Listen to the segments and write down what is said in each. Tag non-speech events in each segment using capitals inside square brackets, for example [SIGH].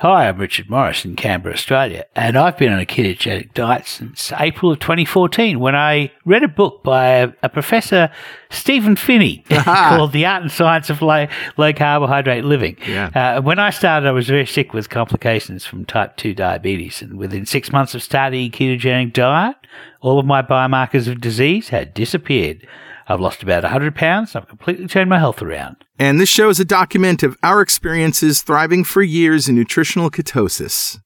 Hi, I'm Richard Morris in Canberra, Australia, and I've been on a ketogenic diet since April of 2014 when I read a book by a, a Professor Stephen Phinney, [LAUGHS] [LAUGHS] called The Art and Science of Low, low Carbohydrate Living. Yeah. Uh, when I started, I was very sick with complications from type 2 diabetes, and within six months of starting a ketogenic diet, all of my biomarkers of disease had disappeared. I've lost about 100 pounds. I've completely turned my health around. And this show is a document of our experiences thriving for years in nutritional ketosis.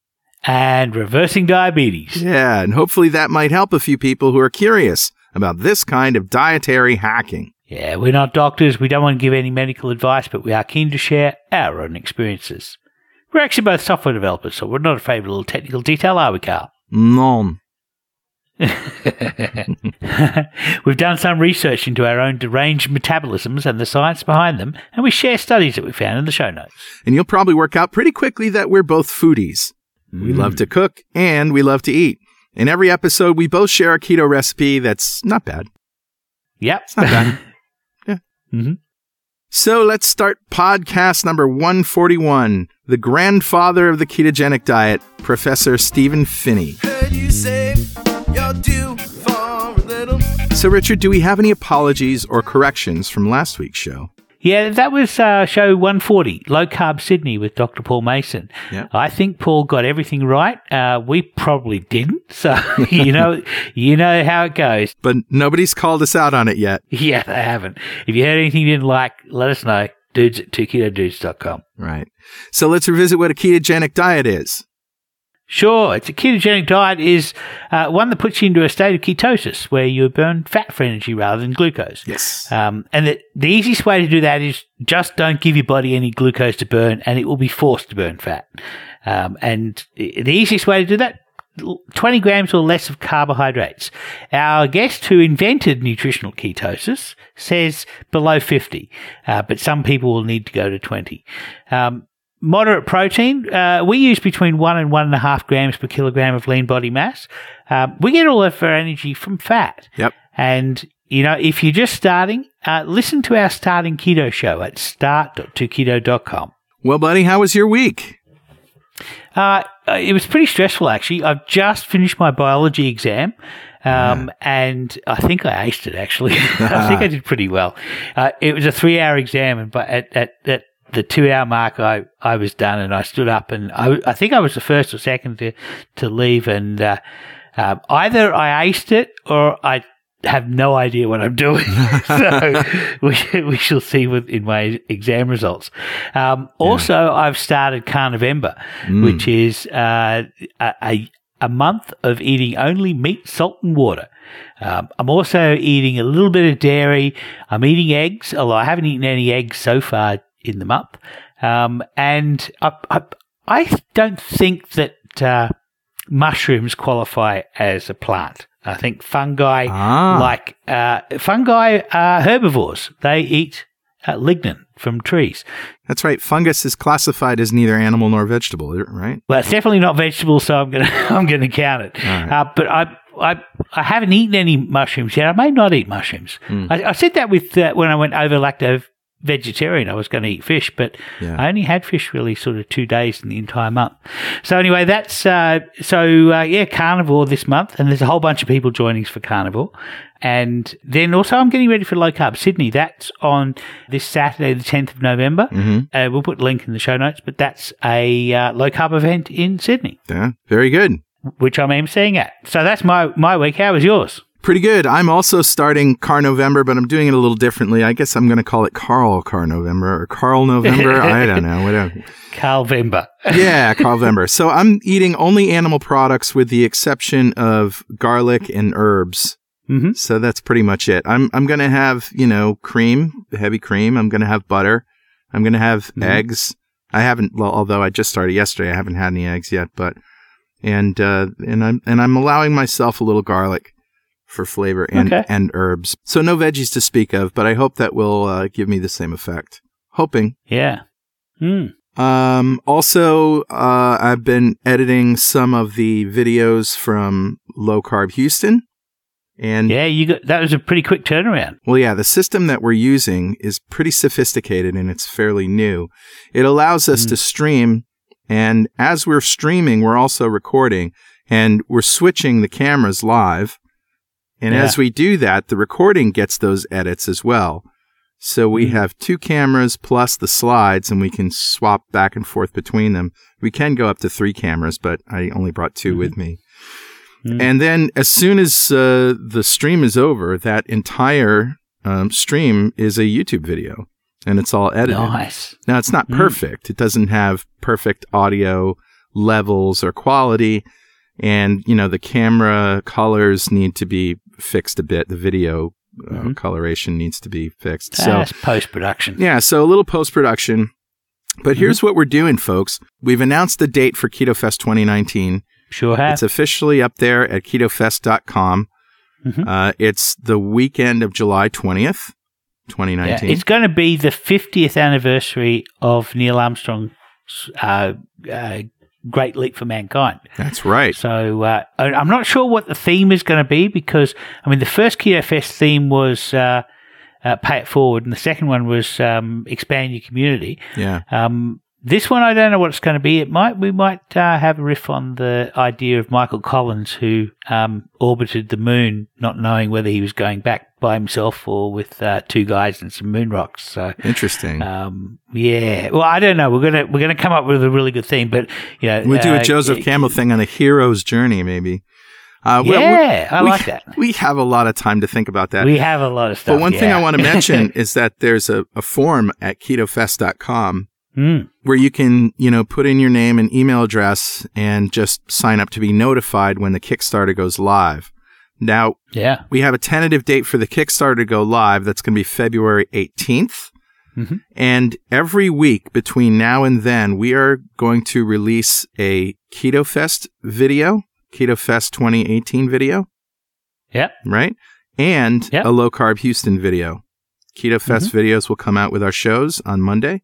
And reversing diabetes. Yeah, and hopefully that might help a few people who are curious about this kind of dietary hacking. Yeah, we're not doctors. We don't want to give any medical advice, but we are keen to share our own experiences. We're actually both software developers, so we're not afraid of a little technical detail, are we, Carl? Non. [LAUGHS] We've done some research into our own deranged metabolisms and the science behind them, and we share studies that we found in the show notes. And you'll probably work out pretty quickly that we're both foodies. We love to cook and we love to eat. In every episode, we both share a keto recipe that's not bad. Yep. It's not bad. [LAUGHS] hmm So let's start podcast number 141. The grandfather of the ketogenic diet, Professor Stephen Phinney. Heard you say you're due for a little. So, Richard, do we have any apologies or corrections from last week's show? Yeah, that was uh, show 140, Low Carb Sydney with Dr. Paul Mason. Yeah. I think Paul got everything right. Uh, we probably didn't. [LAUGHS] So, you know, you know how it goes. But nobody's called us out on it yet. Yeah, they haven't. If you heard anything you didn't like, let us know. Dudes at 2ketodudes.com. Right. So let's revisit what a ketogenic diet is. Sure, it's a ketogenic diet is uh, one that puts you into a state of ketosis where you burn fat for energy rather than glucose. Yes. Um, and the, the easiest way to do that is just don't give your body any glucose to burn and it will be forced to burn fat. Um, and the the easiest way to do that, 20 grams or less of carbohydrates. Our guest who invented nutritional ketosis says below 50, uh, but some people will need to go to 20. Um, moderate protein, uh, we use between one and one and a half grams per kilogram of lean body mass. Um, we get all of our energy from fat. Yep. And, you know, if you're just starting, uh, listen to our starting keto show at start.2keto.com. Well, buddy, how was your week? Uh, it was pretty stressful, actually. I've just finished my biology exam. Um, and I think I aced it actually. [LAUGHS] I [LAUGHS] think I did pretty well. Uh, it was a three hour exam and but at, at, at the two hour mark, I, I was done and I stood up and I, I think I was the first or second to, to leave and, uh, um, either I aced it or I have no idea what I'm doing. [LAUGHS] [LAUGHS] so we, we shall see with in my exam results. Um, also, I've started Carnivember, which is uh, a, a a month of eating only meat, salt, and water. Um, I'm also eating a little bit of dairy. I'm eating eggs, although I haven't eaten any eggs so far in the month. Um, and I, I, I don't think that uh, mushrooms qualify as a plant. I think fungi, Ah. like uh, fungi, are herbivores. They eat uh, lignin from trees. That's right. Fungus is classified as neither animal nor vegetable, right? Well, it's definitely not vegetable, so I'm gonna [LAUGHS] I'm gonna count it. right. Uh, but I, I I haven't eaten any mushrooms yet. I may not eat mushrooms. Hmm. I, I said that with uh, when I went over lacto vegetarian. I was going to eat fish, but Yeah. I only had fish really sort of two days in the entire month. So anyway, that's uh, so uh, yeah, carnivore this month, and there's a whole bunch of people joining us for carnivore. And then also, I'm getting ready for low carb Sydney. That's on this Saturday, the 10th of November. Mm-hmm. Uh, we'll put a link in the show notes, but that's a uh, low carb event in Sydney, Yeah. Very good. which I'm emceeing at. So that's my, my week. How was yours? Pretty good. I'm also starting Car November, but I'm doing it a little differently. I guess I'm going to call it Carl Car November or Carl November. I [LAUGHS] don't know. Whatever. Carl Vember. [LAUGHS] Yeah, Carl November. So I'm eating only animal products with the exception of garlic and herbs. hmm So that's pretty much it. I'm I'm going to have, you know, cream, heavy cream. I'm going to have butter. I'm going to have Mhm. eggs. I haven't well, although I just started yesterday, I haven't had any eggs yet, but and uh and I'm and I'm allowing myself a little garlic for flavor and, Okay. and herbs. So no veggies to speak of, but I hope that will uh, give me the same effect. Hoping. Yeah. Hmm. Um, also, uh, I've been editing some of the videos from Low Carb Houston. And Yeah, you got that was a pretty quick turnaround. well, yeah, the system that we're using is pretty sophisticated and it's fairly new. It allows us Mm. to stream, and as we're streaming, we're also recording, and we're switching the cameras live. And Yeah. as we do that, the recording gets those edits as well. So we Mm. have two cameras plus the slides, and we can swap back and forth between them. We can go up to three cameras, but I only brought 2 Mhm. with me. Mm. And then as soon as uh, the stream is over, that entire um, stream is a YouTube video and it's all edited. Nice. Now, it's not Mm. perfect. It doesn't have perfect audio levels or quality. And, you know, the camera colors need to be fixed a bit. The video uh, Mhm. coloration needs to be fixed. So, That's post production. yeah, so a little post production. But Mm-hmm. here's what we're doing, folks. We've announced the date for Keto Fest 2019. Sure have. It's officially up there at ketofest.com. Mhm. Uh, it's the weekend of July 20th, Yeah, 2019. it's going to be the 50th anniversary of Neil Armstrong's uh, uh, Great Leap for Mankind. That's right. So uh, I'm not sure what the theme is going to be because I mean the first Keto Fest theme was uh, uh, Pay It Forward, and the second one was um, Expand Your Community. Yeah. Um, this one I don't know what it's going to be. It might we might uh, have a riff on the idea of Michael Collins who um, orbited the moon, not knowing whether he was going back by himself or with uh, two guys and some moon rocks. So. Interesting. Um, yeah. Well, I don't know. We're gonna we're gonna come up with a really good theme, but you know, we'll do a uh, Joseph Campbell thing on a hero's journey, maybe. Uh, well, Yeah, I we- like that. We have a lot of time to think about that. We have a lot of stuff. but one thing. I want to [LAUGHS] mention is that there's a, a form at ketofest.com Mm, where you can, you know, put in your name and email address and just sign up to be notified when the Kickstarter goes live. Now, yeah. we have a tentative date for the Kickstarter to go live. That's going to be February 18th. Mhm. And every week between now and then, we are going to release a Keto Fest video, Keto Fest 2018 video, Yep. right? And Yep. a low carb Houston video. Keto Fest videos will come out with our shows on Monday,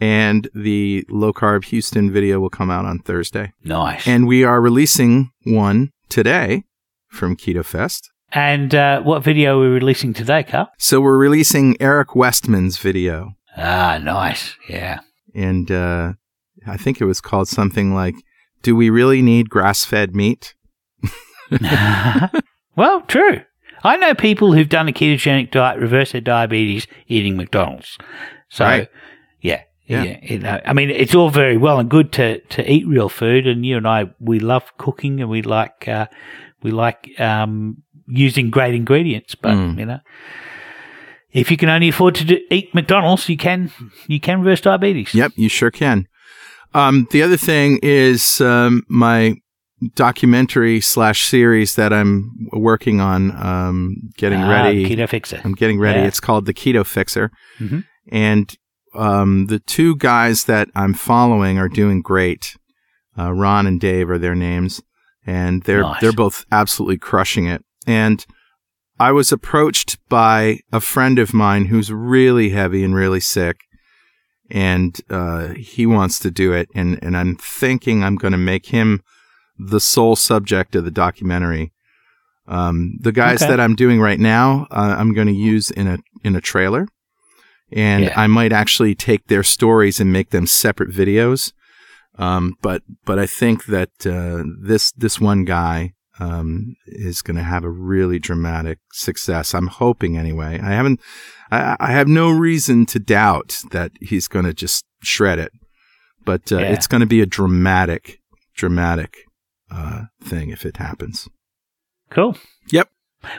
and the low carb Houston video will come out on Thursday. Nice. And we are releasing one today from Keto Fest. And uh, what video are we releasing today, Carl? So we're releasing Eric Westman's video, Ah, nice. Yeah. and uh, I think it was called something like "Do we really need grass-fed meat?" [LAUGHS] [LAUGHS] well, true. I know people who've done a ketogenic diet, reverse their diabetes, eating McDonald's. So, Right. yeah. Yeah. Yeah, you know, I mean, it's all very well and good to, to eat real food, and you and I, we love cooking, and we like uh, we like um, using great ingredients. But Mm. you know, if you can only afford to do, eat McDonald's, you can you can reverse diabetes. Yep, you sure can. Um, the other thing is um, my documentary slash series that I'm working on, um, getting Ah, ready. Keto Fixer. I'm getting ready. Yeah. It's called The Keto Fixer. Mhm. And um, the two guys that I'm following are doing great. Uh, Ron and Dave are their names, and they're Nice. they're both absolutely crushing it. And I was approached by a friend of mine who's really heavy and really sick, and uh, he wants to do it. And and I'm thinking I'm going to make him the sole subject of the documentary. Um, the guys Okay. that I'm doing right now, uh, I'm going to use in a in a trailer, and Yeah. I might actually take their stories and make them separate videos. Um, but but I think that uh, this this one guy um, is going to have a really dramatic success. I'm hoping anyway. I haven't. I, I have no reason to doubt that he's going to just shred it, but uh, Yeah. it's going to be a dramatic, dramatic uh, thing if it happens. Cool. Yep.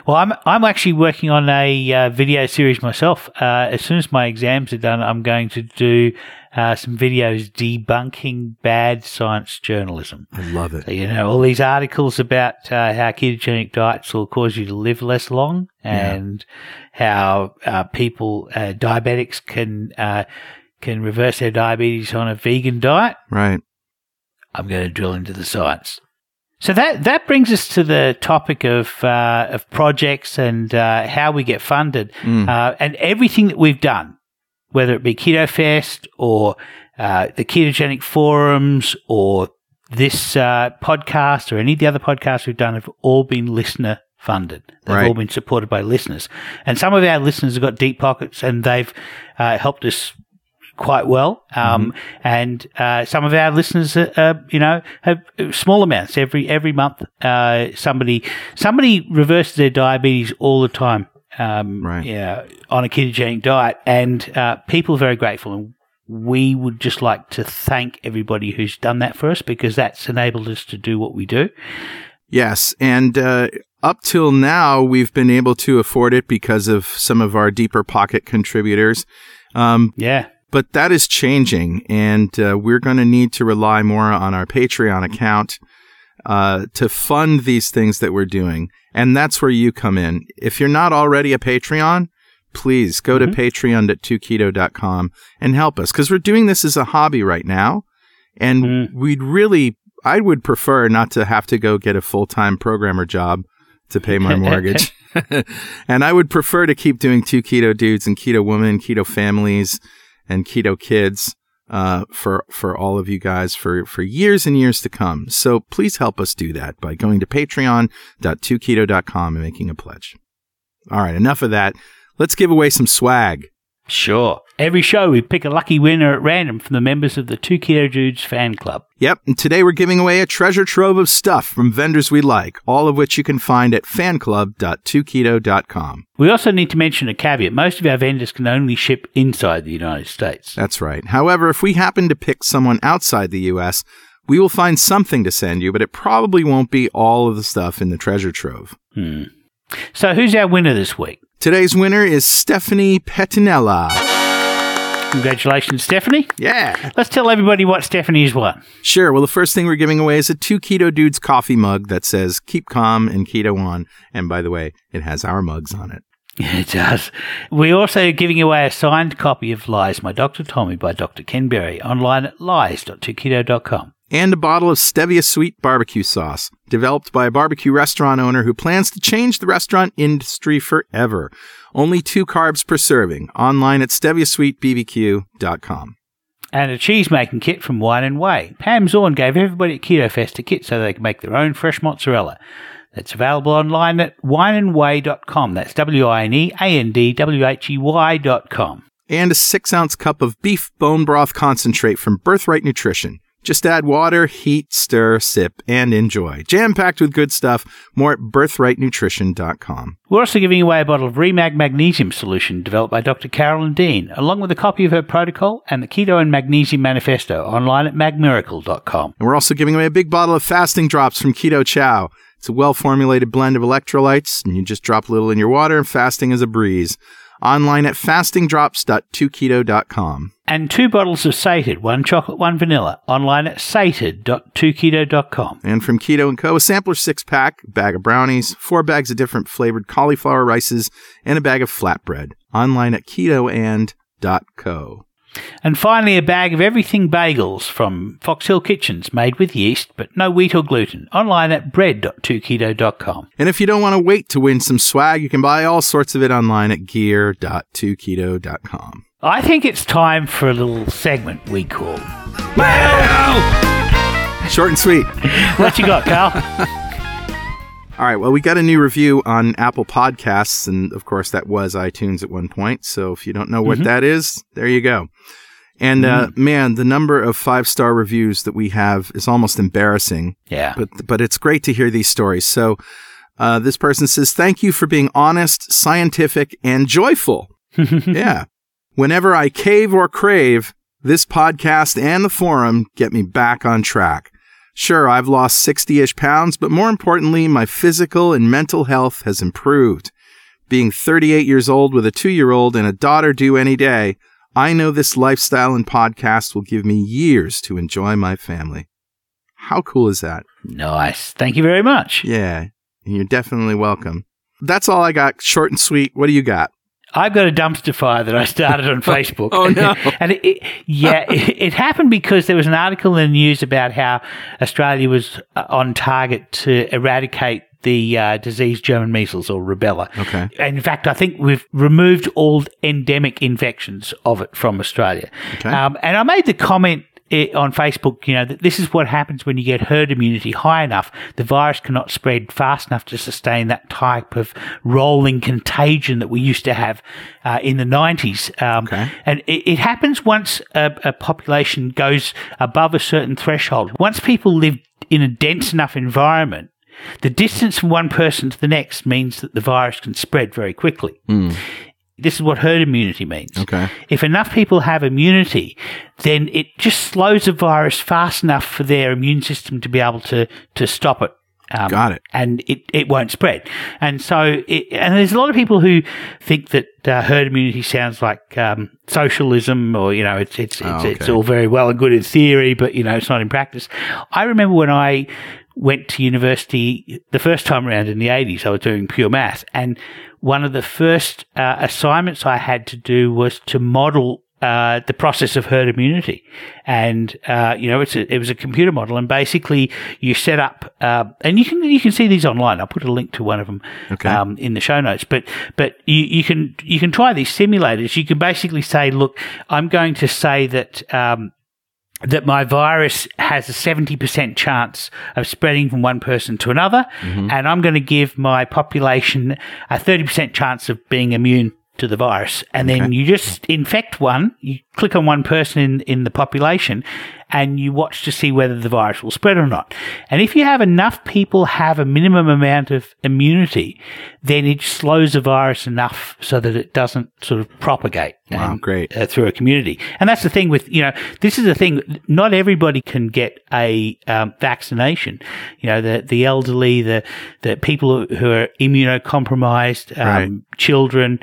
Well, I'm I'm actually working on a uh, video series myself. Uh, as soon as my exams are done, I'm going to do uh, some videos debunking bad science journalism. I love it. So, you know, all these articles about uh, how ketogenic diets will cause you to live less long Yeah. and how uh, people, uh, diabetics, can uh, can reverse their diabetes on a vegan diet. Right. I'm going to drill into the science. So that that brings us to the topic of uh, of projects and uh, how we get funded, uh, and everything that we've done, whether it be Keto Fest or uh, the ketogenic forums or this uh, podcast or any of the other podcasts we've done, have all been listener funded. They've Right. all been supported by listeners, and some of our listeners have got deep pockets, and they've uh, helped us quite well. Um, and uh, some of our listeners, uh, you know, have small amounts every every month. Uh, somebody somebody reverses their diabetes all the time. Um, Right. Yeah, on a ketogenic diet, and uh, people are very grateful. And we would just like to thank everybody who's done that for us because that's enabled us to do what we do. Yes, and uh, up till now, we've been able to afford it because of some of our deeper pocket contributors. Um, Yeah. But that is changing, and uh, we're going to need to rely more on our Patreon account uh, to fund these things that we're doing. And that's where you come in. If you're not already a Patreon, please go to patreon.2keto.com and help us because we're doing this as a hobby right now. And Mm. we'd really, I would prefer not to have to go get a full time programmer job to pay my mortgage. [LAUGHS] [LAUGHS] and I would prefer to keep doing two keto dudes and keto women, keto families, and keto kids uh, for for all of you guys for for years and years to come. So please help us do that by going to patreon.2keto.com and making a pledge. All right, enough of that. Let's give away some swag. Sure. Every show, we pick a lucky winner at random from the members of the Two Keto Dudes fan club. Yep, and today we're giving away a treasure trove of stuff from vendors we like, all of which you can find at fanclub.2keto.com. We also need to mention a caveat. Most of our vendors can only ship inside the United States. That's right. However, if we happen to pick someone outside the US, we will find something to send you, but it probably won't be all of the stuff in the treasure trove. Hmm. So, who's our winner this week? Today's winner is Stephanie Petinella. Congratulations, Stephanie. Yeah. Let's tell everybody what Stephanie's won. Sure. Well, the first thing we're giving away is a two keto dudes coffee mug that says keep calm and keto on. And by the way, it has our mugs on it. [LAUGHS] It does. We're also giving away a signed copy of Lies, My Doctor Told Me by Dr. Ken Berry online at lies.2keto.com. And a bottle of Stevia Sweet barbecue sauce, developed by a barbecue restaurant owner who plans to change the restaurant industry forever. Only two carbs per serving. Online at steviasweetbbq.com. And a cheese making kit from Wine and Whey. Pam Zorn gave everybody at Keto Fest a kit so they can make their own fresh mozzarella. That's available online at wineandwhey.com. That's W I N E A N D W H E Y.com. and a six ounce cup of beef bone broth concentrate from Birthright Nutrition. Just add water, heat, stir, sip, and enjoy. Jam packed with good stuff. More at birthrightnutrition.com. We're also giving away a bottle of Remag Magnesium Solution developed by Dr. Carolyn Dean, along with a copy of her protocol and the Keto and Magnesium Manifesto online at magmiracle.com. And we're also giving away a big bottle of fasting drops from Keto Chow. It's a well formulated blend of electrolytes, and you just drop a little in your water, and fasting is a breeze. Online at fastingdrops.2keto.com. And two bottles of Sated, one chocolate, one vanilla, online at sated.2keto.com. And from Keto & Co., a sampler six pack, bag of brownies, four bags of different flavored cauliflower rices, and a bag of flatbread. Online at ketoand.co. And finally, a bag of everything bagels from Fox Hill Kitchens, made with yeast, but no wheat or gluten, online at bread.2keto.com. And if you don't want to wait to win some swag, you can buy all sorts of it online at gear.2keto.com. I think it's time for a little segment we call. Short and sweet. What you got, Carl? [LAUGHS] All right. Well, we got a new review on Apple Podcasts, and of course, that was iTunes at one point. So if you don't know what that is, there you go. And uh, man, the number of five star reviews that we have is almost embarrassing. Yeah. But but it's great to hear these stories. So uh, this person says, "Thank you for being honest, scientific, and joyful." [LAUGHS] yeah. Whenever I cave or crave, this podcast and the forum get me back on track. Sure, I've lost 60 ish pounds, but more importantly, my physical and mental health has improved. Being 38 years old with a two year old and a daughter due any day, I know this lifestyle and podcast will give me years to enjoy my family. How cool is that? nice. Thank you very much. Yeah, you're definitely welcome. That's all I got. Short and sweet. What do you got? I've got a dumpster fire that I started on [LAUGHS] Facebook. Oh, no. [LAUGHS] and it, it, yeah, [LAUGHS] it, it happened because there was an article in the news about how Australia was uh, on target to eradicate the uh, disease German measles or rubella. Okay. And in fact, I think we've removed all endemic infections of it from Australia. Okay. Um, and I made the comment i- on Facebook, you know, that this is what happens when you get herd immunity high enough. The virus cannot spread fast enough to sustain that type of rolling contagion that we used to have uh, in the 90s. Um, Okay. And it, it happens once a, a population goes above a certain threshold. Once people live in a dense enough environment, the distance from one person to the next means that the virus can spread very quickly. This is what herd immunity means. Okay. If enough people have immunity, then it just slows the virus fast enough for their immune system to be able to, to stop it. Um, Got it. And it, it won't spread. And so, it, and there's a lot of people who think that uh, herd immunity sounds like um, socialism or, you know, it's, it's, it's, Oh, it's all very well and good in theory, but, you know, it's not in practice. I remember when I went to university the first time around in the 80s, I was doing pure math. And one of the first uh, assignments I had to do was to model uh, the process of herd immunity, and uh, you know it's a, it was a computer model, and basically you set up, uh, and you can you can see these online. I'll put a link to one of them Okay. um, in the show notes. But but you, you can you can try these simulators. You can basically say, look, I'm going to say that. Um, that my virus has a 70% chance of spreading from one person to another, mm-hmm. and I'm going to give my population a 30% chance of being immune to the virus. And then you just infect one, you click on one person in, in the population, and you watch to see whether the virus will spread or not. And if you have enough people have a minimum amount of immunity, then it slows the virus enough so that it doesn't sort of propagate Wow, and- great. uh, through a community. And that's the thing with, you know, this is the thing. Not everybody can get a um, vaccination. You know, the, the elderly, the, the people who are immunocompromised, um, Right. children.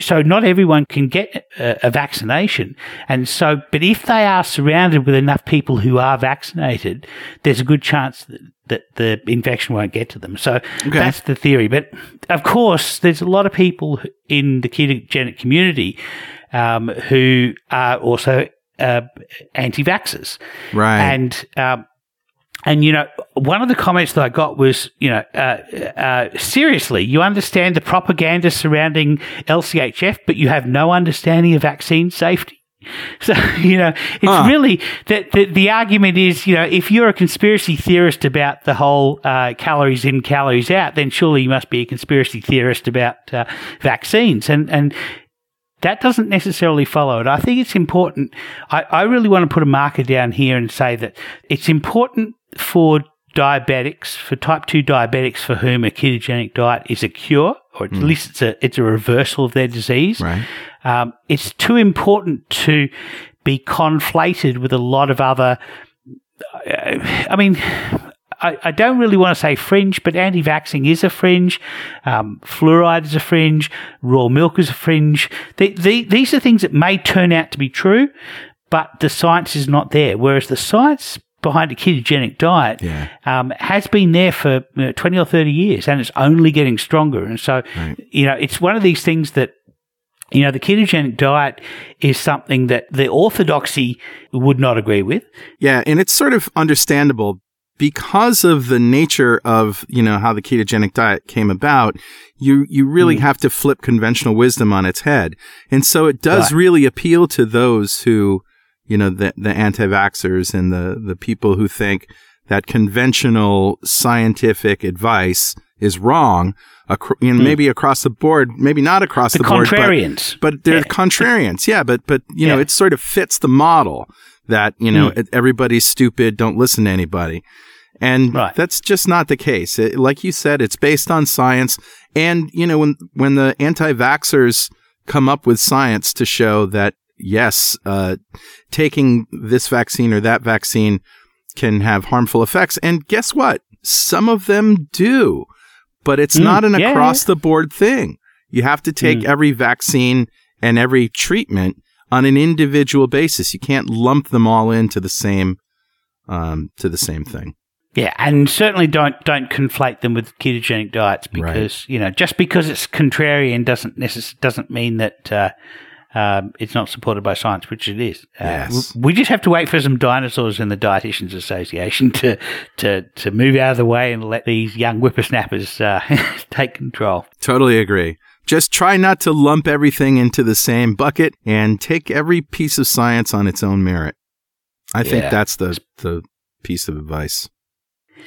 So not everyone can get a, a vaccination. And so, but if they are surrounded with enough people who are vaccinated, there's a good chance that, that the infection won't get to them. So that's the theory. But of course, there's a lot of people in the ketogenic community um, who are also uh, anti-vaxxers. Right. And um, and you know, one of the comments that I got was, you know, uh, uh, seriously, you understand the propaganda surrounding LCHF, but you have no understanding of vaccine safety. [LAUGHS] So you know, it's Huh. really that the, the argument is, you know, if you're a conspiracy theorist about the whole uh, calories in, calories out, then surely you must be a conspiracy theorist about uh, vaccines. And and that doesn't necessarily follow it. I think it's important. I, I really want to put a marker down here and say that it's important for diabetics, for type 2 diabetics for whom a ketogenic diet is a cure, or at least it's a, it's a reversal of their disease. Right. Um, it's too important to be conflated with a lot of other. uh, I mean, I, I don't really want to say fringe, but anti-vaxxing is a fringe. Um, fluoride is a fringe. Raw milk is a fringe. The, the, these are things that may turn out to be true, but the science is not there. Whereas the science behind a ketogenic diet Yeah. um, has been there for you know, 20 or 30 years and it's only getting stronger. And so, you know, it's one of these things that you know, the ketogenic diet is something that the orthodoxy would not agree with. Yeah, and it's sort of understandable because of the nature of, you know, how the ketogenic diet came about. You you really have to flip conventional wisdom on its head. And so it does Right. really appeal to those who, you know, the the anti-vaxxers and the the people who think that conventional scientific advice is wrong. Acro- you know, maybe across the board, maybe not across The the, board, but- contrarians. but they're Yeah. contrarians. [LAUGHS] Yeah, but but you know, it sort of fits the model that you know Mm. everybody's stupid, don't listen to anybody, and Right. that's just not the case. It, like you said, it's based on science, and you know when when the anti-vaxxers come up with science to show that yes, uh, taking this vaccine or that vaccine can have harmful effects, and guess what? Some of them do, but it's Mm, not an yeah, across the board thing. You have to take Mm. every vaccine and every treatment on an individual basis. You can't lump them all into the same um, to the same thing. Yeah, and certainly don't don't conflate them with ketogenic diets because you know just because it's contrarian doesn't necess- doesn't mean that uh, um, it's not supported by science, which it is. Uh, Yes. we just have to wait for some dinosaurs in the Dietitians Association to to to move out of the way and let these young whippersnappers uh, [LAUGHS] take control. Totally agree. Just try not to lump everything into the same bucket and take every piece of science on its own merit. I think Yeah. that's the the piece of advice.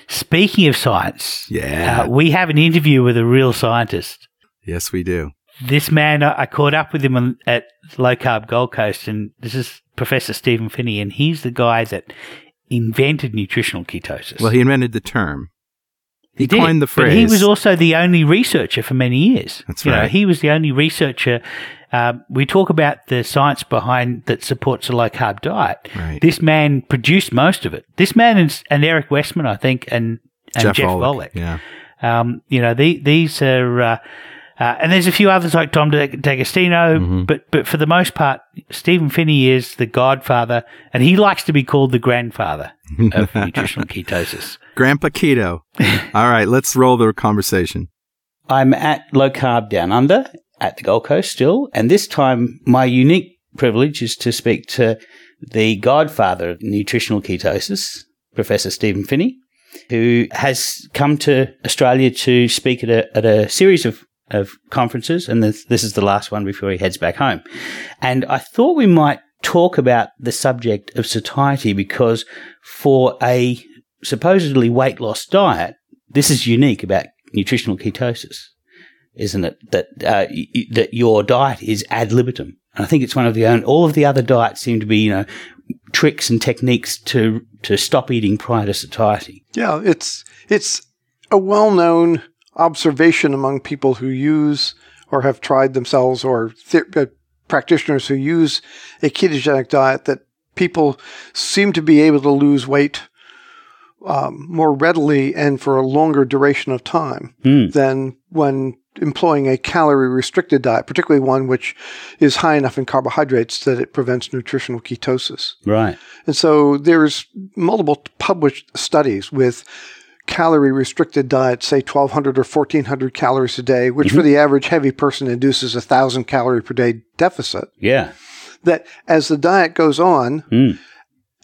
Speaking of science, Yeah. uh, we have an interview with a real scientist. Yes, we do. This man, I I caught up with him on, at Low Carb Gold Coast, and this is Professor Stephen Phinney, and he's the guy that invented nutritional ketosis. Well, he invented the term. He, did, coined the phrase. But he was also the only researcher for many years. That's you Know, right. he was the only researcher. Um, we talk about the science behind that supports a low carb diet. Right. This man produced most of it. This man and, and Eric Westman, I think, and, and Jeff, Jeff. Yeah. Um, you know, the, these are, uh, uh, and there's a few others like Tom De- D'Agostino, Mm-hmm. but but for the most part, Stephen Phinney is the godfather, and he likes to be called the grandfather of [LAUGHS] nutritional ketosis. Grandpa Keto. All right, let's roll the conversation. I'm at Low Carb Down Under at the Gold Coast still, and this time my unique privilege is to speak to the godfather of nutritional ketosis, Professor Stephen Phinney, who has come to Australia to speak at a, at a series of, of conferences, and this, this is the last one before he heads back home. And I thought we might talk about the subject of satiety because for a supposedly weight loss diet, this is unique about nutritional ketosis, isn't it? That uh, y- that your diet is ad libitum. And I think it's one of the only. All of the other diets seem to be, you know, tricks and techniques to to stop eating prior to satiety. Yeah, it's it's a well-known observation among people who use or have tried themselves or th- uh, practitioners who use a ketogenic diet that people seem to be able to lose weight um, more readily and for a longer duration of time than when employing a calorie restricted diet, particularly one which is high enough in carbohydrates that it prevents nutritional ketosis. Right. And so there's multiple published studies with calorie restricted diet, say 1200 or 1400 calories a day, which for mm-hmm. the average heavy person induces a thousand calorie per day deficit. Yeah. That as the diet goes on, mm.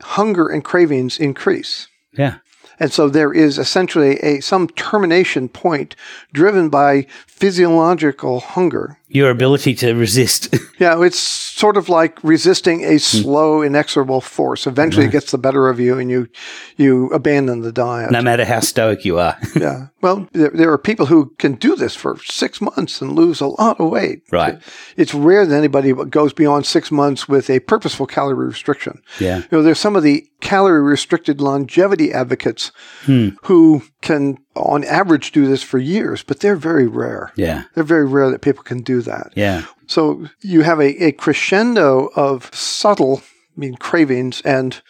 hunger and cravings increase. Yeah. And so there is essentially a some termination point driven by physiological hunger. Your ability to resist. [LAUGHS] Yeah, it's sort of like resisting a hmm. slow, inexorable force. Eventually, it gets the better of you, and you you abandon the diet. no matter how stoic you are. [LAUGHS] yeah. Well, there, there are people who can do this for six months and lose a lot of weight. Right. It's rare that anybody goes beyond six months with a purposeful calorie restriction. Yeah. You know, there's some of the calorie restricted longevity advocates hmm. who can, on average, do this for years, but they're very rare. Yeah. They're very rare that people can do that. Yeah. So you have a, a crescendo of subtle, I mean, cravings and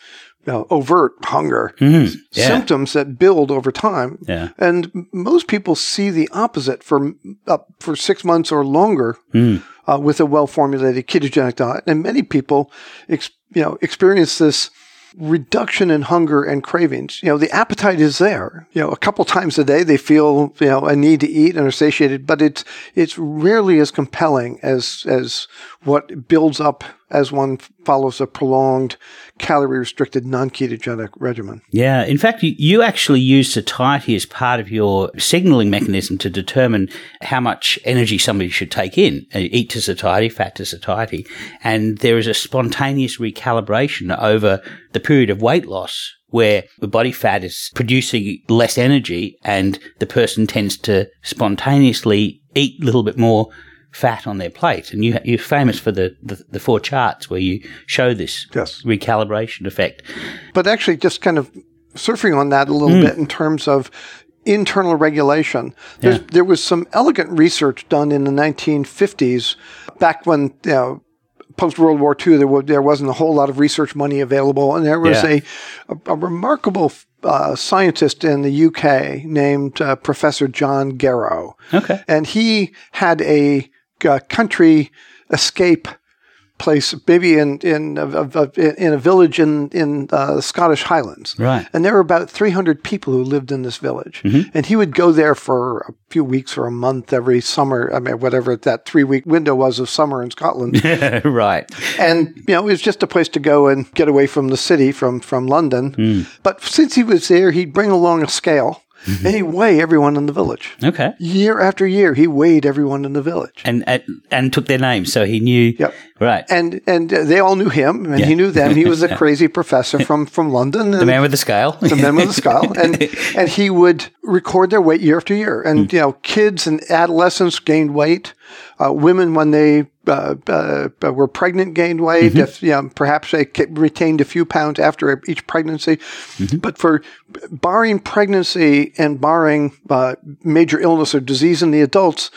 you know, overt hunger Yeah. symptoms that build over time. Yeah. And most people see the opposite for up for six months or longer uh, with a well formulated ketogenic diet. And many people, ex- you know, experience this reduction in hunger and cravings. You know, the appetite is there. You know, a couple times a day they feel, you know, a need to eat and are satiated, but it's it's rarely as compelling as as what builds up as one follows a prolonged calorie restricted non ketogenic regimen. Yeah. In fact, you, you actually use satiety as part of your signaling mechanism to determine how much energy somebody should take in. Uh, Eat to satiety, fat to satiety. And there is a spontaneous recalibration over the period of weight loss where the body fat is producing less energy and the person tends to spontaneously eat a little bit more fat on their plate. And you, you're famous for the, the, the four charts where you show this Yes. recalibration effect. But actually, just kind of surfing on that a little bit in terms of internal regulation. Yeah. There was some elegant research done in the 1950s, back when you know, post World War II, there, wa- there wasn't a whole lot of research money available, and there was Yeah. a, a, a remarkable uh, scientist in the UK named uh, Professor John Garrow. Okay. And he had a, uh country escape place, maybe in in of- in a village in in uh, the Scottish Highlands. Right. And there were about 300 people who lived in this village. Mm-hmm. And he would go there for a few weeks or a month every summer. I mean, whatever that three week window was of summer in Scotland. [LAUGHS] right. and you know it was just a place to go and get away from the city from from London. Hmm. But since he was there, he'd bring along a scale Mm-hmm. and he'd weigh everyone in the village. Okay. Year after year, he weighed everyone in the village. And and, and took their names, so he knew. Yep. Right. And and uh, they all knew him, and Yeah. he knew them. He was a [LAUGHS] crazy professor from from London. the man with the scale. the men with the skull, [LAUGHS] and and he would record their weight year after year. And Hmm. you know, kids and adolescents gained weight. Uh, women, when they uh, uh, were pregnant, gained weight. Mm-hmm. If you know, perhaps they retained a few pounds after each pregnancy. Mm-hmm. But for barring pregnancy and barring uh, major illness or disease in the adults.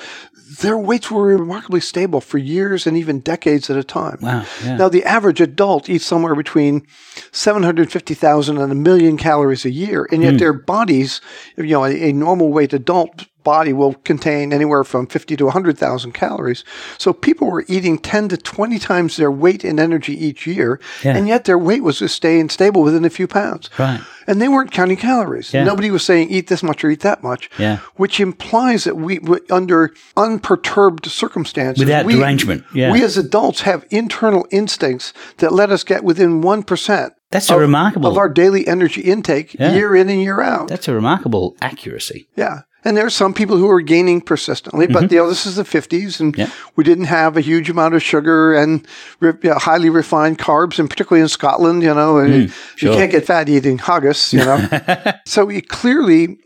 Their weights were remarkably stable for years and even decades at a time. Wow, yeah. Now, the average adult eats somewhere between 750,000 and a million calories a year, and yet Hmm. their bodies, you know, a, a normal weight adult body will contain anywhere from 50 to 100,000 calories. So people were eating 10 to 20 times their weight in energy each year, Yeah. and yet their weight was just staying stable within a few pounds. Right. And they weren't counting calories. Yeah. Nobody was saying eat this much or eat that much. Yeah. Which implies that we, under unperturbed circumstances, Without we, derangement, yeah. we as adults have internal instincts that let us get within 1% That's a of, remarkable. of our daily energy intake Yeah. year in and year out. that's a remarkable accuracy. Yeah. And there are some people who are gaining persistently, but you know this is the 50s, and Mm-hmm. Yeah. we didn't have a huge amount of sugar and re- you know, highly refined carbs, and particularly in Scotland, you know, and Mm, sure. you can't get fat eating haggis, you know. [LAUGHS] so you clearly,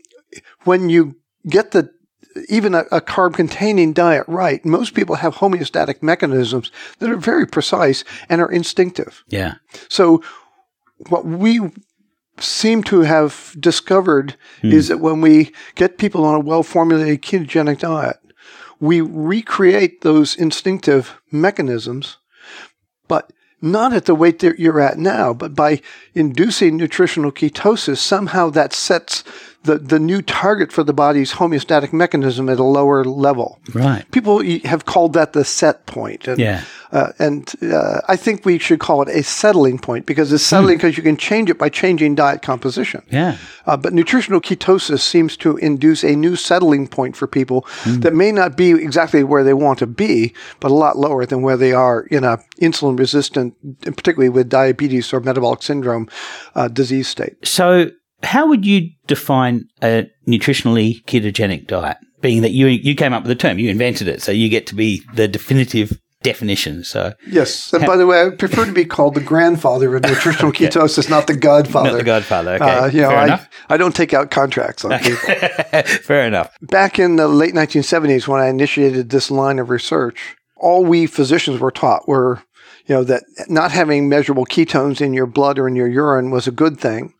when you get the even a, a carb containing diet right, most people have homeostatic mechanisms that are very precise and are instinctive. Yeah. So, what we seem to have discovered hmm. is that when we get people on a well formulated ketogenic diet, we recreate those instinctive mechanisms, but not at the weight that you're at now, but by inducing nutritional ketosis, somehow that sets the, the new target for the body's homeostatic mechanism at a lower level. Right. People have called that the set point. And, Yeah. uh, and uh, I think we should call it a settling point because it's Hmm. settling because you can change it by changing diet composition. Yeah. Uh, but nutritional ketosis seems to induce a new settling point for people Hmm. that may not be exactly where they want to be, but a lot lower than where they are in a insulin resistant, particularly with diabetes or metabolic syndrome uh, disease state. So, how would you define a nutritionally ketogenic diet? Being that you you came up with the term, you invented it, so you get to be the definitive definition. So, Yes. And by the way, I prefer to be called the grandfather of nutritional [LAUGHS] ketosis, not the godfather. not the Godfather. Okay, Uh, you know, fair I, enough. I don't take out contracts on people. [LAUGHS] fair enough. Back in the late 1970s, when I initiated this line of research, all we physicians were taught were, you know, that not having measurable ketones in your blood or in your urine was a good thing,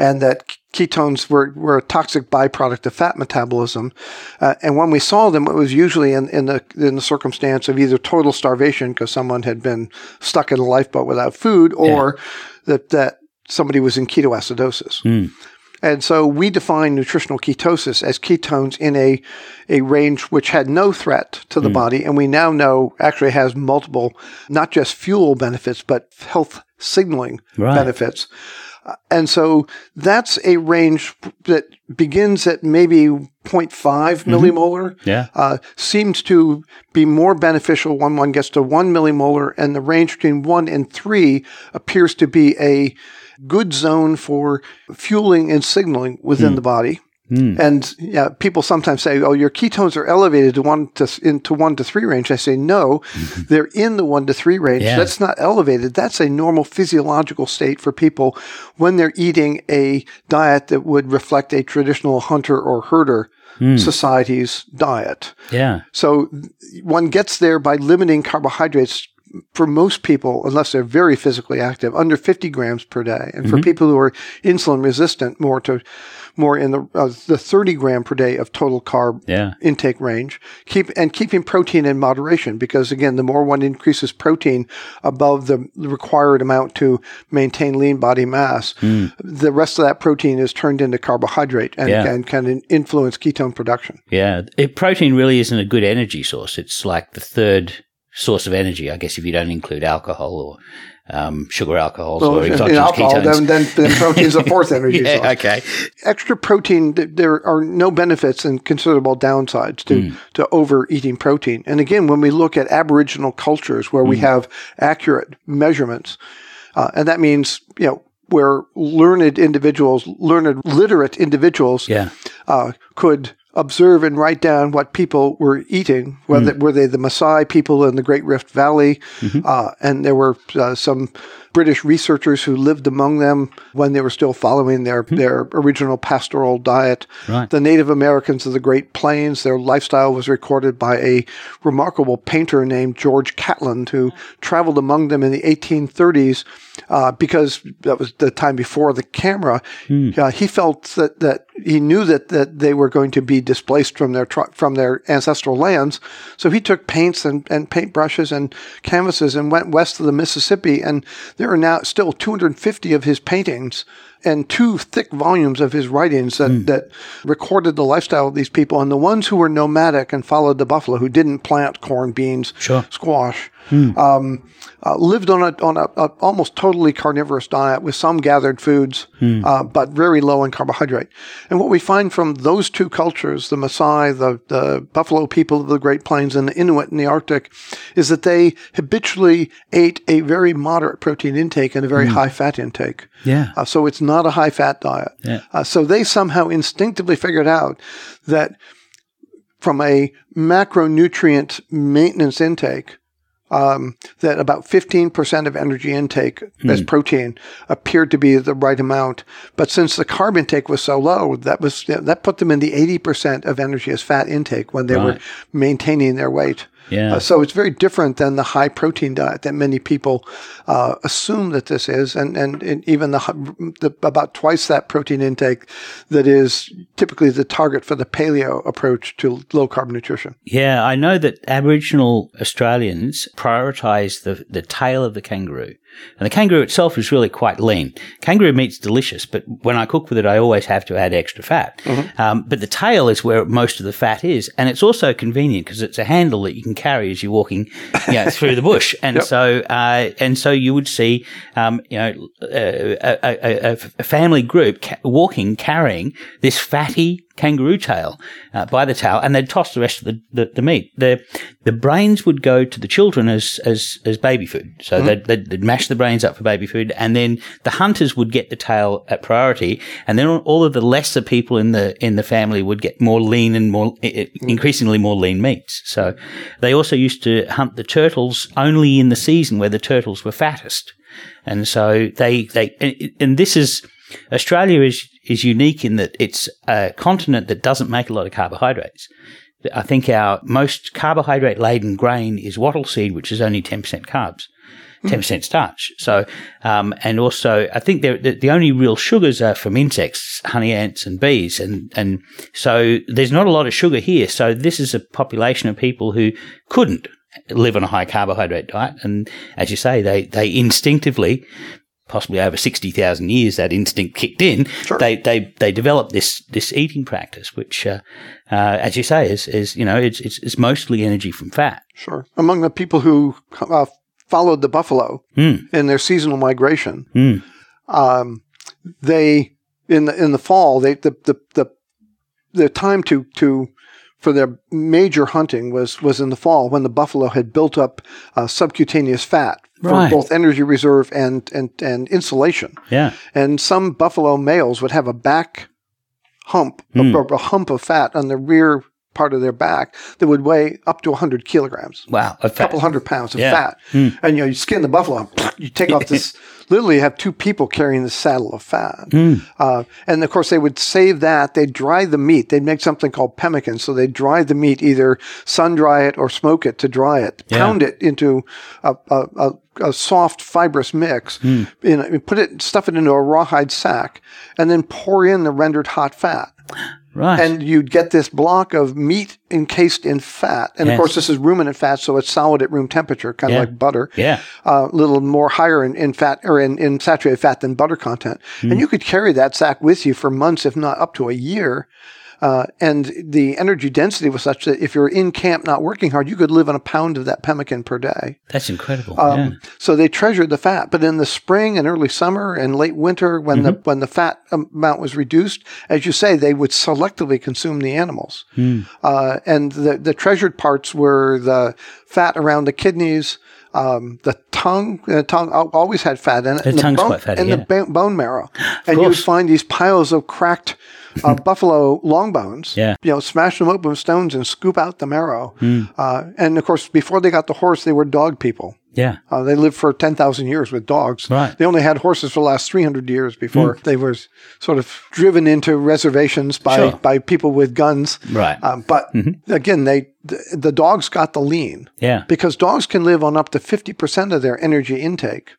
and that ketones were, were a toxic byproduct of fat metabolism. Uh, and when we saw them, it was usually in, in the in the circumstance of either total starvation because someone had been stuck in a lifeboat without food, or that that somebody was in ketoacidosis. And so we define nutritional ketosis as ketones in a, a range which had no threat to the body. And we now know actually has multiple, not just fuel benefits, but health signaling Right. benefits. Uh, And so that's a range that begins at maybe 0.5 millimolar. Yeah. Uh, seems to be more beneficial when one gets to one millimolar, and the range between one and three appears to be a good zone for fueling and signaling within hmm. the body. Hmm. And yeah, people sometimes say, "Oh, your ketones are elevated to one to into one to three range." I say, "No, [LAUGHS] they're in the one to three range. Yeah. That's not elevated. That's a normal physiological state for people when they're eating a diet that would reflect a traditional hunter or herder hmm. society's diet." Yeah. So one gets there by limiting carbohydrates for most people, unless they're very physically active, under 50 grams per day. And for people who are insulin resistant, more to more in the uh, the 30 gram per day of total carb Yeah. intake range. Keep and keeping protein in moderation because again, the more one increases protein above the required amount to maintain lean body mass, the rest of that protein is turned into carbohydrate and, Yeah. and can influence ketone production. Yeah. It, protein really isn't a good energy source. It's like the third source of energy. I guess if you don't include alcohol or um, sugar alcohols Well, or exogenous alcohol, ketones. then, then, then protein's a fourth [LAUGHS] energy source. okay. extra protein, th- there are no benefits and considerable downsides to, to overeating protein. And again, when we look at Aboriginal cultures where we have accurate measurements, uh, and that means, you know, where learned individuals, learned, literate individuals Yeah. uh, could observe and write down what people were eating, whether were they the Maasai people in the Great Rift Valley, uh, and there were uh, some British researchers who lived among them when they were still following their their original pastoral diet. Right. The Native Americans of the Great Plains, their lifestyle was recorded by a remarkable painter named George Catlin, who traveled among them in the 1830s. Uh, because that was the time before the camera, uh, he felt that, that he knew that, that they were going to be displaced from their from their ancestral lands. So he took paints and, and paintbrushes and canvases and went west of the Mississippi. And there are now still 250 of his paintings and two thick volumes of his writings that, hmm. that recorded the lifestyle of these people. And the ones who were nomadic and followed the buffalo, who didn't plant corn, beans, Sure. squash, um, uh, lived on a on a, a almost totally carnivorous diet with some gathered foods, uh, but very low in carbohydrate. And what we find from those two cultures, the Maasai, the, the Buffalo people of the Great Plains, and the Inuit in the Arctic, is that they habitually ate a very moderate protein intake and a very high fat intake. Yeah. Uh, so it's not a high fat diet. Yeah. Uh, so they somehow instinctively figured out that from a macronutrient maintenance intake, um, that about 15% of energy intake as protein appeared to be the right amount. But since the carb intake was so low, that was that put them in the 80% of energy as fat intake when they were maintaining their weight. Yeah. Uh, so it's very different than the high protein diet that many people uh, assume that this is, and, and, and even the, the about twice that protein intake that is typically the target for the paleo approach to low carb nutrition. Yeah, I know that Aboriginal Australians prioritise the, the tail of the kangaroo. And the kangaroo itself is really quite lean. Kangaroo meat's delicious, but when I cook with it, I always have to add extra fat. Um, but the tail is where most of the fat is. And it's also convenient because it's a handle that you can carry as you're walking you know, through the bush. [LAUGHS] And so, uh, and so you would see, um, you know, a, a, a, a family group ca- walking, carrying this fatty kangaroo tail uh, by the tail, and they'd toss the rest of the, the, the meat. The the brains would go to the children as as, as baby food. So they'd, they'd, they'd mash the brains up for baby food, and then the hunters would get the tail at priority, and then all of the lesser people in the in the family would get more lean and more i- increasingly more lean meats. So they also used to hunt the turtles only in the season where the turtles were fattest. And so they, they, and- and this is, Australia is, is unique in that it's a continent that doesn't make a lot of carbohydrates. I think our most carbohydrate laden grain is wattle seed, which is only 10% carbs. 10% starch. So, um, and also, I think the, the only real sugars are from insects, honey ants and bees. And, and so there's not a lot of sugar here. So this is a population of people who couldn't live on a high carbohydrate diet. And as you say, they, they instinctively, possibly over 60,000 years, that instinct kicked in. They, they, they developed this, this eating practice, which, uh, uh, as you say, is, is, you know, it's, it's, it's mostly energy from fat. Sure. Among the people who uh, followed the buffalo Mm. in their seasonal migration, Mm. um, they in the in the fall they the the the, the time to to for their major hunting was was in the fall when the buffalo had built up uh, subcutaneous fat for Right. both energy reserve and and and insulation. Yeah. And some buffalo males would have a back hump, a- Hmm. a, a hump of fat on the rear part of their back that would weigh up to 100 kilograms Wow. A couple hundred pounds of Yeah. fat. And you know, you skin the buffalo, [LAUGHS] you take off this. [LAUGHS] literally, have two people carrying the saddle of fat. Uh, and of course, they would save that. They'd dry the meat. They'd make something called pemmican. So they'd dry the meat, either sun dry it or smoke it to dry it, Yeah. pound it into a, a, a, a soft fibrous mix, Hmm. in a- put it, stuff it into a rawhide sack, and then pour in the rendered hot fat Right. and you'd get this block of meat encased in fat. And Yes. of course, this is ruminant fat, so it's solid at room temperature, kind of like butter. yeah. A little more higher in, in fat or in, in saturated fat than butter content. Hmm. And you could carry that sack with you for months, if not up to a year. Uh, and the energy density was such that if you're in camp not working hard, you could live on a pound of that pemmican per day. That's incredible. Um, yeah. So they treasured the fat. But in the spring and early summer and late winter, when the when the fat amount was reduced, as you say, they would selectively consume the animals. Uh, and the the treasured parts were the fat around the kidneys. Um, the tongue, the tongue always had fat in it. The and tongue's bone, quite fatty, And yeah. the bone marrow. and you would find these piles of cracked uh, buffalo long bones. Yeah. You know, smash them open with stones and scoop out the marrow. Hmm. Uh, and of course, before they got the horse, they were dog people. Yeah. Uh, they lived for 10,000 years with dogs. Right. They only had horses for the last 300 years before they were sort of driven into reservations by, Sure. by people with guns. Right. Um, but again, they the, the dogs got the lean Yeah. because dogs can live on up to 50% of their energy intake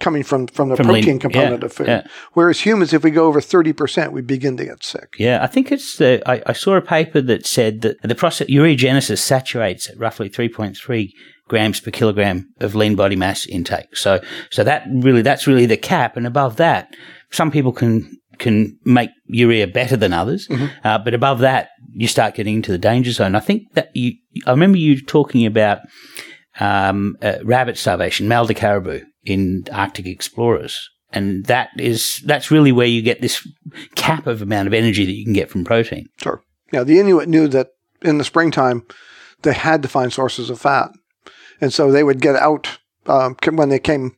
coming from, from the From lean- protein component yeah, of food. yeah. Whereas humans, if we go over 30%, we begin to get sick. Yeah, I think it's the. I, I saw a paper that said that the process ureagenesis saturates at roughly 3.3 grams per kilogram of lean body mass intake. So, so that really, that's really the cap. And above that, some people can can make urea better than others, uh, but above that, you start getting into the danger zone. I think that you. I remember you talking about um, uh, rabbit starvation, mal de caribou in Arctic explorers. And that is, that's really where you get this cap of amount of energy that you can get from protein. Sure. Yeah, the Inuit knew that in the springtime they had to find sources of fat, and so they would get out um, when they came.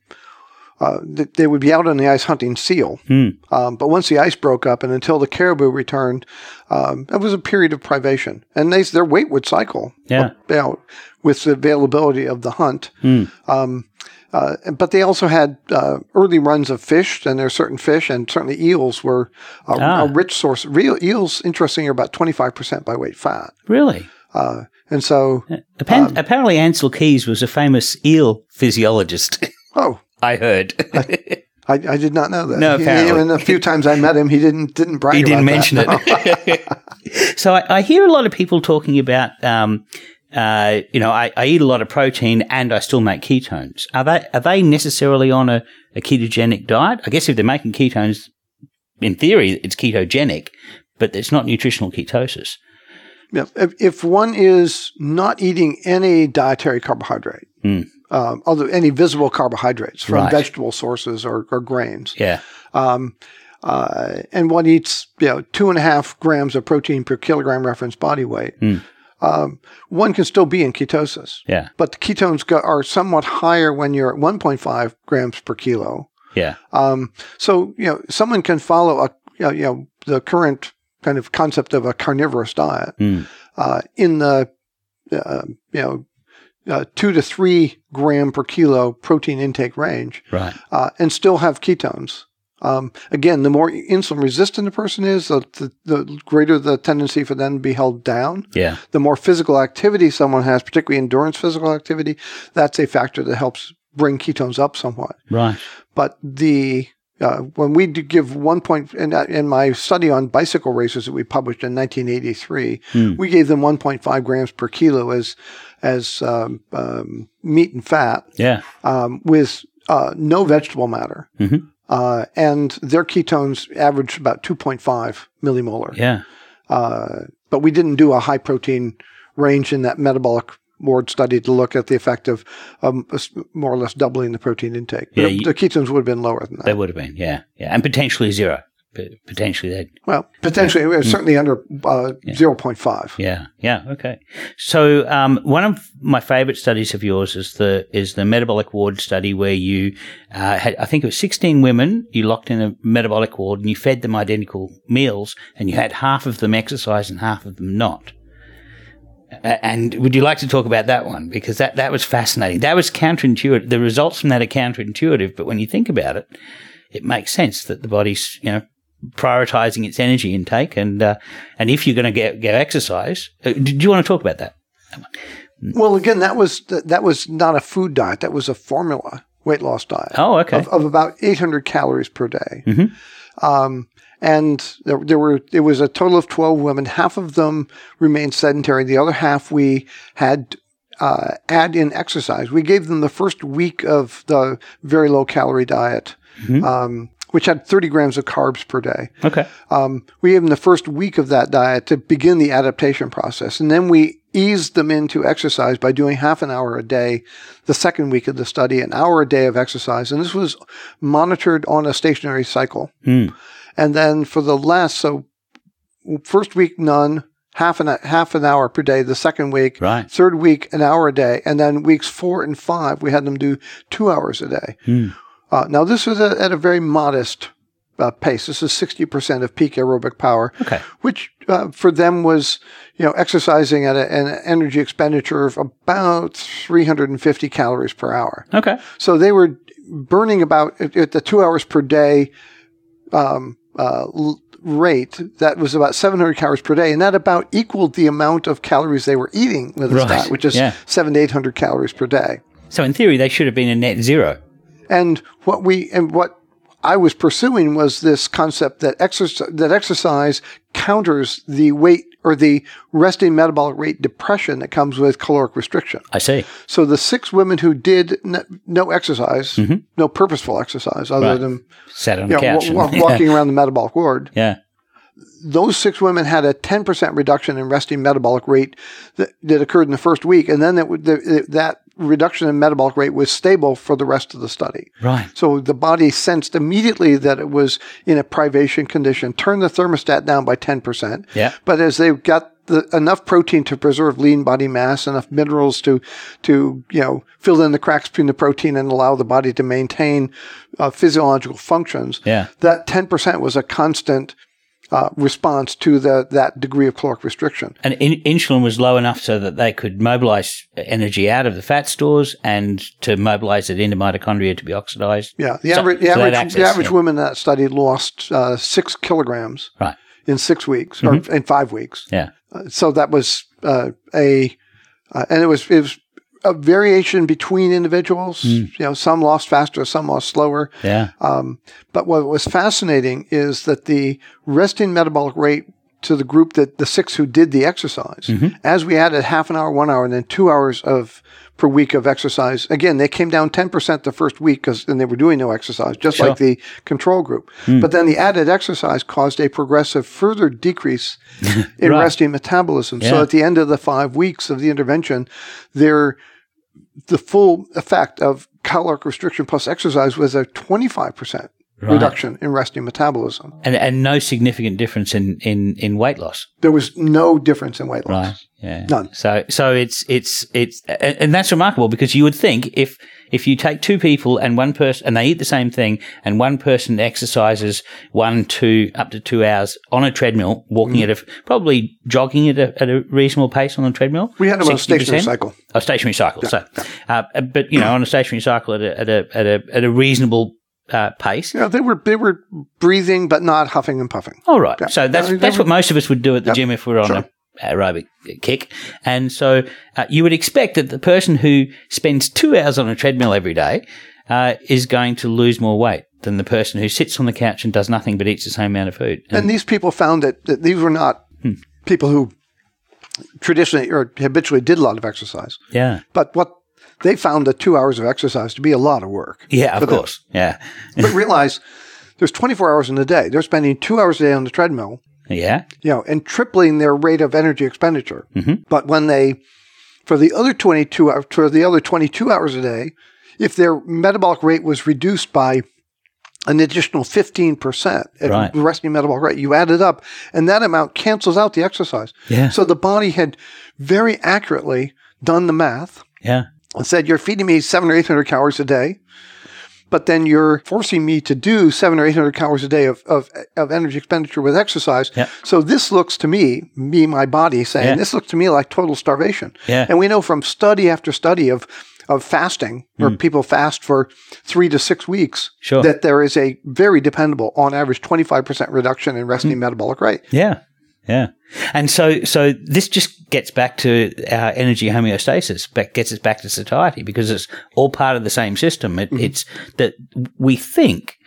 Uh, they would be out on the ice hunting seal, um, but once the ice broke up and until the caribou returned, um, it was a period of privation, and they, their weight would cycle. Yeah. up- with the availability of the hunt. Um, uh, but they also had uh, early runs of fish, and there are certain fish, and certainly eels were a, Ah. a rich source. Real eels, interestingly, are about twenty five percent by weight fat, Really? uh, and so Appa- apparently, Ancel Keys was a famous eel physiologist. [LAUGHS] oh, I heard. I, I did not know that. No, [LAUGHS] He- apparently. and a few times I met him, he didn't didn't brag. he didn't mention that. it. [LAUGHS] so I, I hear a lot of people talking about, um, uh, you know, I, I eat a lot of protein and I still make ketones. Are they are they necessarily on a, a ketogenic diet? I guess if they're making ketones, in theory, it's ketogenic, but it's not nutritional ketosis. Yeah. If, if one is not eating any dietary carbohydrate, um, although any visible carbohydrates from. Right. vegetable sources or, or grains, Yeah. um, uh, and one eats you know two and a half grams of protein per kilogram reference body weight, Hmm. Um, one can still be in ketosis. Yeah. But the ketones go, are somewhat higher when you're at 1.5 grams per kilo. Yeah. Um, so you know, someone can follow a you know, you know the current kind of concept of a carnivorous diet Mm. uh, in the uh, you know uh, two to three gram per kilo protein intake range, Right. uh, and still have ketones. Um, again, the more insulin resistant a person is, the, the, the greater the tendency for them to be held down. Yeah. The more physical activity someone has, particularly endurance physical activity, that's a factor that helps bring ketones up somewhat Right. but the uh, when we do give one point in, uh, in my study on bicycle races that we published in 1983, we gave them 1.5 grams per kilo as as um, um, meat and fat Yeah. um, with uh, no vegetable matter, Mhm. Uh, and their ketones averaged about 2.5 millimolar. Yeah. Uh, but we didn't do a high protein range in that metabolic ward study to look at the effect of um, more or less doubling the protein intake. Yeah, the, you- the ketones would have been lower than that. They would have been. Yeah. Yeah. And potentially zero. P- Potentially they'd Well, potentially, was certainly under uh, 0.5. Yeah, yeah, okay. So um, one of my favourite studies of yours is the is the metabolic ward study where you uh, had I think it was sixteen women you locked in a metabolic ward and you fed them identical meals and you had half of them exercise and half of them not. And would you like to talk about that one because that that was fascinating. That was counterintuitive. The results from that are counterintuitive, but when you think about it, it makes sense that the body's you know prioritizing its energy intake and uh, and if you're going to get get exercise, uh, do you want to talk about that? Well, again, that was th- that was not a food diet. That was a formula weight loss diet. Oh, okay. Of, of about 800 calories per day. Um, and there, there were it was a total of 12 women. Half of them remained sedentary. The other half we had uh, add in exercise. We gave them the first week of the very low calorie diet. Um, which had 30 grams of carbs per day. Okay. Um, we gave them the first week of that diet to begin the adaptation process. And then we eased them into exercise by doing half an hour a day the second week of the study, an hour a day of exercise. And this was monitored on a stationary cycle. Mm. And then for the last, so first week, none, half an, half an hour per day the second week. Right. Third week, an hour a day. And then weeks four and five, we had them do two hours a day. Mm. Uh, now, this was a, at a very modest uh, pace. This is 60% of peak aerobic power, Okay. which uh, for them was, you know, exercising at a, an energy expenditure of about 350 calories per hour. Okay. So they were burning about at, at the two hours per day um, uh, l- rate. That was about 700 calories per day, and that about equaled the amount of calories they were eating with this Right. diet, which is Yeah. seven to 800 calories per day. So in theory, they should have been a net zero. And what we and what I was pursuing was this concept that exercise that exercise counters the weight or the resting metabolic rate depression that comes with caloric restriction. I see. So the six women who did n- no exercise, mm-hmm. no purposeful exercise other Right. than Sat on you know, couch. wa- [LAUGHS] walking around the metabolic ward, yeah. those six women had a 10% reduction in resting metabolic rate that, that occurred in the first week. And then that, would- the, that reduction in metabolic rate was stable for the rest of the study. Right. So the body sensed immediately that it was in a privation condition, turned the thermostat down by 10%. Yeah. But as they got the, enough protein to preserve lean body mass, enough minerals to, to, you know, fill in the cracks between the protein and allow the body to maintain uh, physiological functions. Yeah. That 10% was a constant uh, response to the, that degree of caloric restriction. And in- insulin was low enough so that they could mobilize energy out of the fat stores and to mobilize it into mitochondria to be oxidized. Yeah. The So- average, the so average, access, the average yeah. woman in that study lost uh, six kilograms Right. in six weeks or in five weeks. Yeah. Uh, so that was uh, a, uh, and it was it was a variation between individuals. Hmm. You know, some lost faster, some lost slower. Yeah. Um, but what was fascinating is that the resting metabolic rate to the group that the six who did the exercise, mm-hmm. as we added half an hour, one hour, and then two hours of per week of exercise, again they came down ten percent the first week because and they were doing no exercise, just like the control group. Hmm. But then the added exercise caused a progressive further decrease [LAUGHS] in Right. resting metabolism. So at the end of the five weeks of the intervention, there the full effect of caloric restriction plus exercise was a 25% reduction in resting metabolism. And, and no significant difference in, in, in weight loss. There was no difference in weight loss. Right. Yeah. None. So, so it's, it's, it's, and that's remarkable because you would think if, if you take two people and one person, and they eat the same thing, and one person exercises one, two, up to two hours on a treadmill, walking Mm-hmm. at a, probably jogging at a, at a reasonable pace on the treadmill. We had them on a stationary cycle. A stationary cycle. so, uh, but you know, on a stationary cycle at a, at a, at a, at a reasonable, uh, pace. Know, they were they were breathing but not huffing and puffing. All right. Yeah. So that's Yeah, that's what most of us would do at the Yep. gym if we're on Sure. a aerobic kick. And so uh, you would expect that the person who spends two hours on a treadmill every day uh, is going to lose more weight than the person who sits on the couch and does nothing but eats the same amount of food. And these people found that, that these were not Hmm. people who traditionally or habitually did a lot of exercise. yeah. But what they found that two hours of exercise to be a lot of work. Yeah, of them. course. Yeah. But realize there's 24 hours in a day. They're spending two hours a day on the treadmill. Yeah. you know, and tripling their rate of energy expenditure. Mm-hmm. But when they, for the other 22 hours, for the other 22 hours a day, if their metabolic rate was reduced by an additional 15% at Right. resting metabolic rate, you add it up, and that amount cancels out the exercise. Yeah. So the body had very accurately done the math Yeah. and said, You're feeding me seven or 800 calories a day, but then you're forcing me to do seven or 800 calories a day of, of, of energy expenditure with exercise. Yeah. So this looks to me, me, my body saying, Yeah. this looks to me like total starvation. Yeah. And we know from study after study of, of fasting, where hmm. people fast for three to six weeks. Sure. that there is a very dependable, on average, 25% reduction in resting hmm. metabolic rate. Yeah. Yeah. And so, so this just gets back to our energy homeostasis, but gets us back to satiety because it's all part of the same system. It, mm-hmm. It's that we think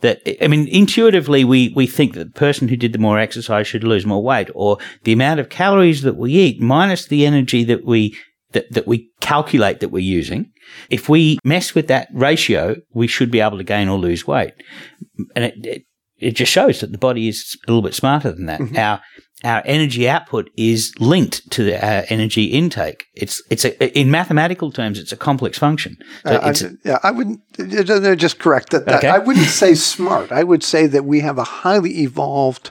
that, I mean, intuitively, we, we think that the person who did the more exercise should lose more weight or the amount of calories that we eat minus the energy that we, that, that we calculate that we're using. If we mess with that ratio, we should be able to gain or lose weight. And it, it, it just shows that the body is a little bit smarter than that. Mm-hmm. Our our energy output is linked to our energy intake. It's it's a, in mathematical terms, it's a complex function. So Uh, I- yeah, I wouldn't. uh, no, Just correct that. that Okay. I wouldn't say smart. I would say that we have a highly evolved,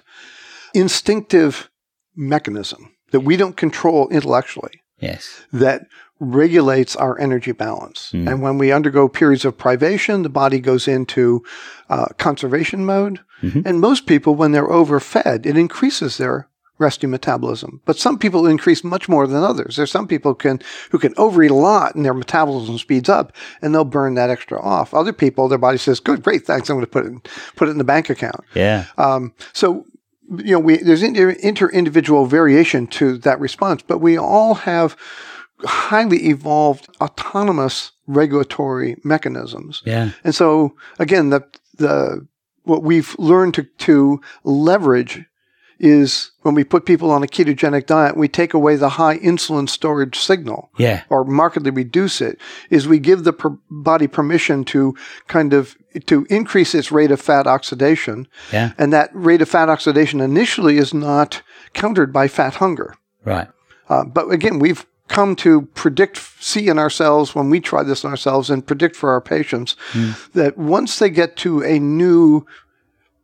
instinctive mechanism that we don't control intellectually yes, that regulates our energy balance. Hmm. And when we undergo periods of privation, the body goes into uh, conservation mode. Mm-hmm. And most people, when they're overfed, it increases their resting metabolism. But some people increase much more than others. There's some people can who can overeat a lot and their metabolism speeds up and they'll burn that extra off. Other people, their body says, "Good, great, thanks. I'm going to put it in, put it in the bank account." yeah, Um, so, you know, we, there's inter, inter-individual variation to that response, but we all have highly evolved autonomous regulatory mechanisms. yeah, And so, again, the, the, what we've learned to, to leverage is when we put people on a ketogenic diet, we take away the high insulin storage signal yeah, or markedly reduce it is we give the per- body permission to kind of to increase its rate of fat oxidation. Yeah, and that rate of fat oxidation initially is not countered by fat hunger. Right, uh, but again we've come to predict see in ourselves when we try this on ourselves and predict for our patients that once they get to a new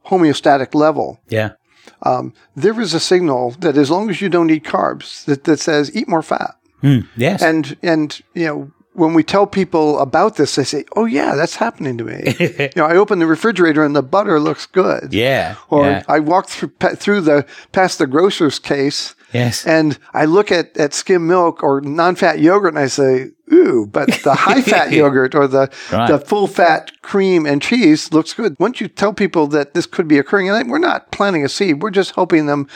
homeostatic level yeah, um, there is a signal that as long as you don't eat carbs that, that says eat more fat Mm, yes, and and you know when we tell people about this, they say, "Oh yeah, that's happening to me." [LAUGHS] you know, I open the refrigerator and the butter looks good. yeah, Or yeah, I walk through pa- through the past the grocer's case yes, and I look at, at skim milk or non-fat yogurt and I say, "Ooh," but the [LAUGHS] high-fat yogurt or the Right. the full-fat cream and cheese looks good. Once you tell people that this could be occurring, and we're not planting a seed, we're just helping them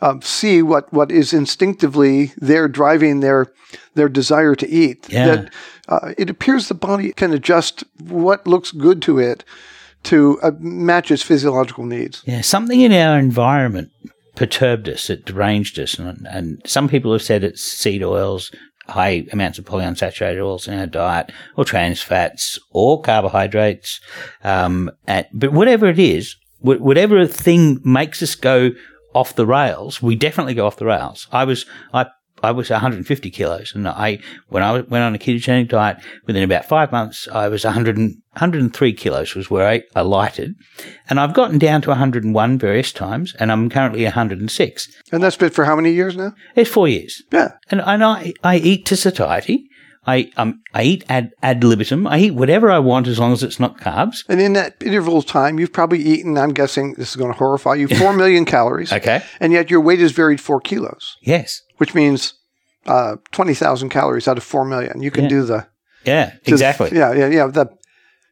um, see what what is instinctively there driving their their desire to eat. Yeah. That uh, it appears the body can adjust what looks good to it to uh, match its physiological needs. Yeah, something in our environment perturbed us, it deranged us. And, and some people have said it's seed oils, high amounts of polyunsaturated oils in our diet, or trans fats, or carbohydrates. Um, and, but whatever it is, wh- whatever thing makes us go off the rails, we definitely go off the rails. I was, I, I was 150 kilos, and I when I went on a ketogenic diet, within about five months, I was 100 and, 103 kilos was where I, I lighted, and I've gotten down to 101 various times, and I'm currently 106. And that's been for how many years now? It's four years, Yeah. and, and I I eat to satiety. I um I eat ad ad libitum. I eat whatever I want as long as it's not carbs. And in that interval of time, you've probably eaten, I'm guessing this is going to horrify you, 4 [LAUGHS] million calories. Okay. And yet your weight has varied four kilos, Yes. Which means uh, 20,000 calories out of 4 million. You can Yeah. do the. Yeah. Exactly. Yeah, yeah, yeah. The,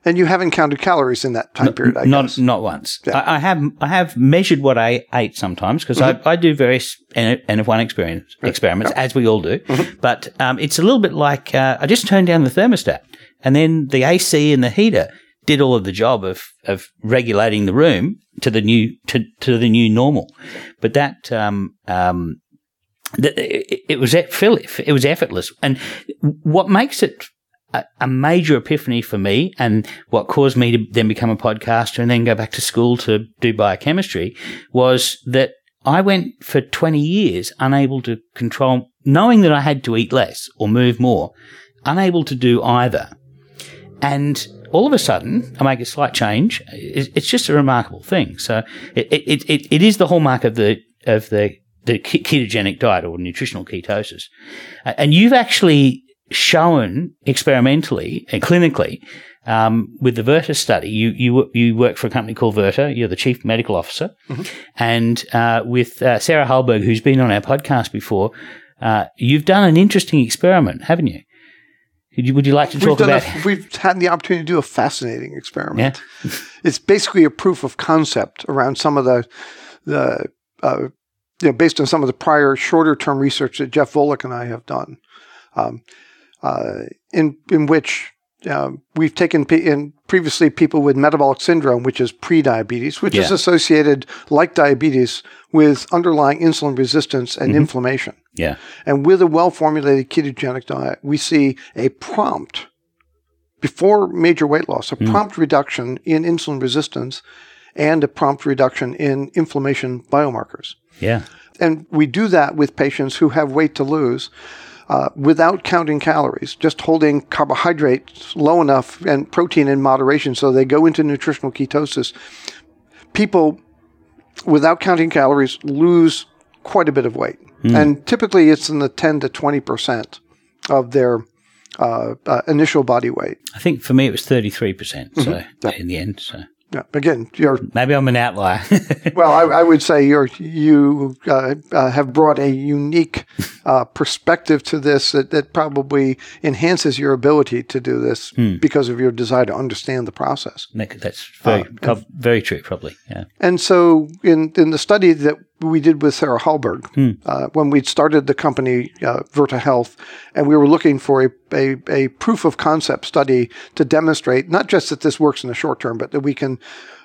and you haven't counted calories in that time period, I not guess. not once. Yeah. I, I have I have measured what I ate sometimes because Mm-hmm. I, I do various N, N of one experience experiments as we all do. Mm-hmm. But um, it's a little bit like uh, I just turned down the thermostat and then the AC and the heater did all of the job of of regulating the room to the new to, to the new normal. But that um, um, that it, was it was effortless, and what makes it a, major epiphany for me, and what caused me to then become a podcaster and then go back to school to do biochemistry, was that I went for twenty years unable to control, knowing that I had to eat less or move more, unable to do either, and all of a sudden, I make a slight change. It's just a remarkable thing. So it, it, it, it is the hallmark of the of the the ketogenic diet or nutritional ketosis, and you've actually shown experimentally and clinically um, with the Virta study. You you you work for a company called Virta. You're the chief medical officer, and uh, with uh, Sarah Hallberg, who's been on our podcast before, uh, you've done an interesting experiment, haven't you? Could you, would you like to talk about? a, we've had the opportunity to do a fascinating experiment. [LAUGHS] it's basically a proof of concept around some of the, the uh, you know, based on some of the prior shorter term research that Jeff Volek and I have done, um, uh, in in which um, we've taken in previously people with metabolic syndrome, which is pre-diabetes, which is associated, like diabetes, with underlying insulin resistance and inflammation. Yeah. And with a well formulated ketogenic diet, we see a prompt, before major weight loss, a prompt reduction in insulin resistance and a prompt reduction in inflammation biomarkers. Yeah. And we do that with patients who have weight to lose uh, without counting calories, just holding carbohydrates low enough and protein in moderation so they go into nutritional ketosis. People without counting calories lose quite a bit of weight. And typically it's in the 10 to 20% of their uh, uh, initial body weight. I think for me it was 33%. Mm-hmm. So in the end, so Yeah. Again, you're maybe I'm an outlier. [LAUGHS] Well, I, I would say you're you uh, uh, have brought a unique uh, perspective to this that, that probably enhances your ability to do this because of your desire to understand the process. That's very, Uh, very true, probably. Yeah. And so, in in the study that we did with Sarah Hallberg, uh, when we started the company uh, Virta Health, and we were looking for a, a, a proof of concept study to demonstrate not just that this works in the short term, but that we can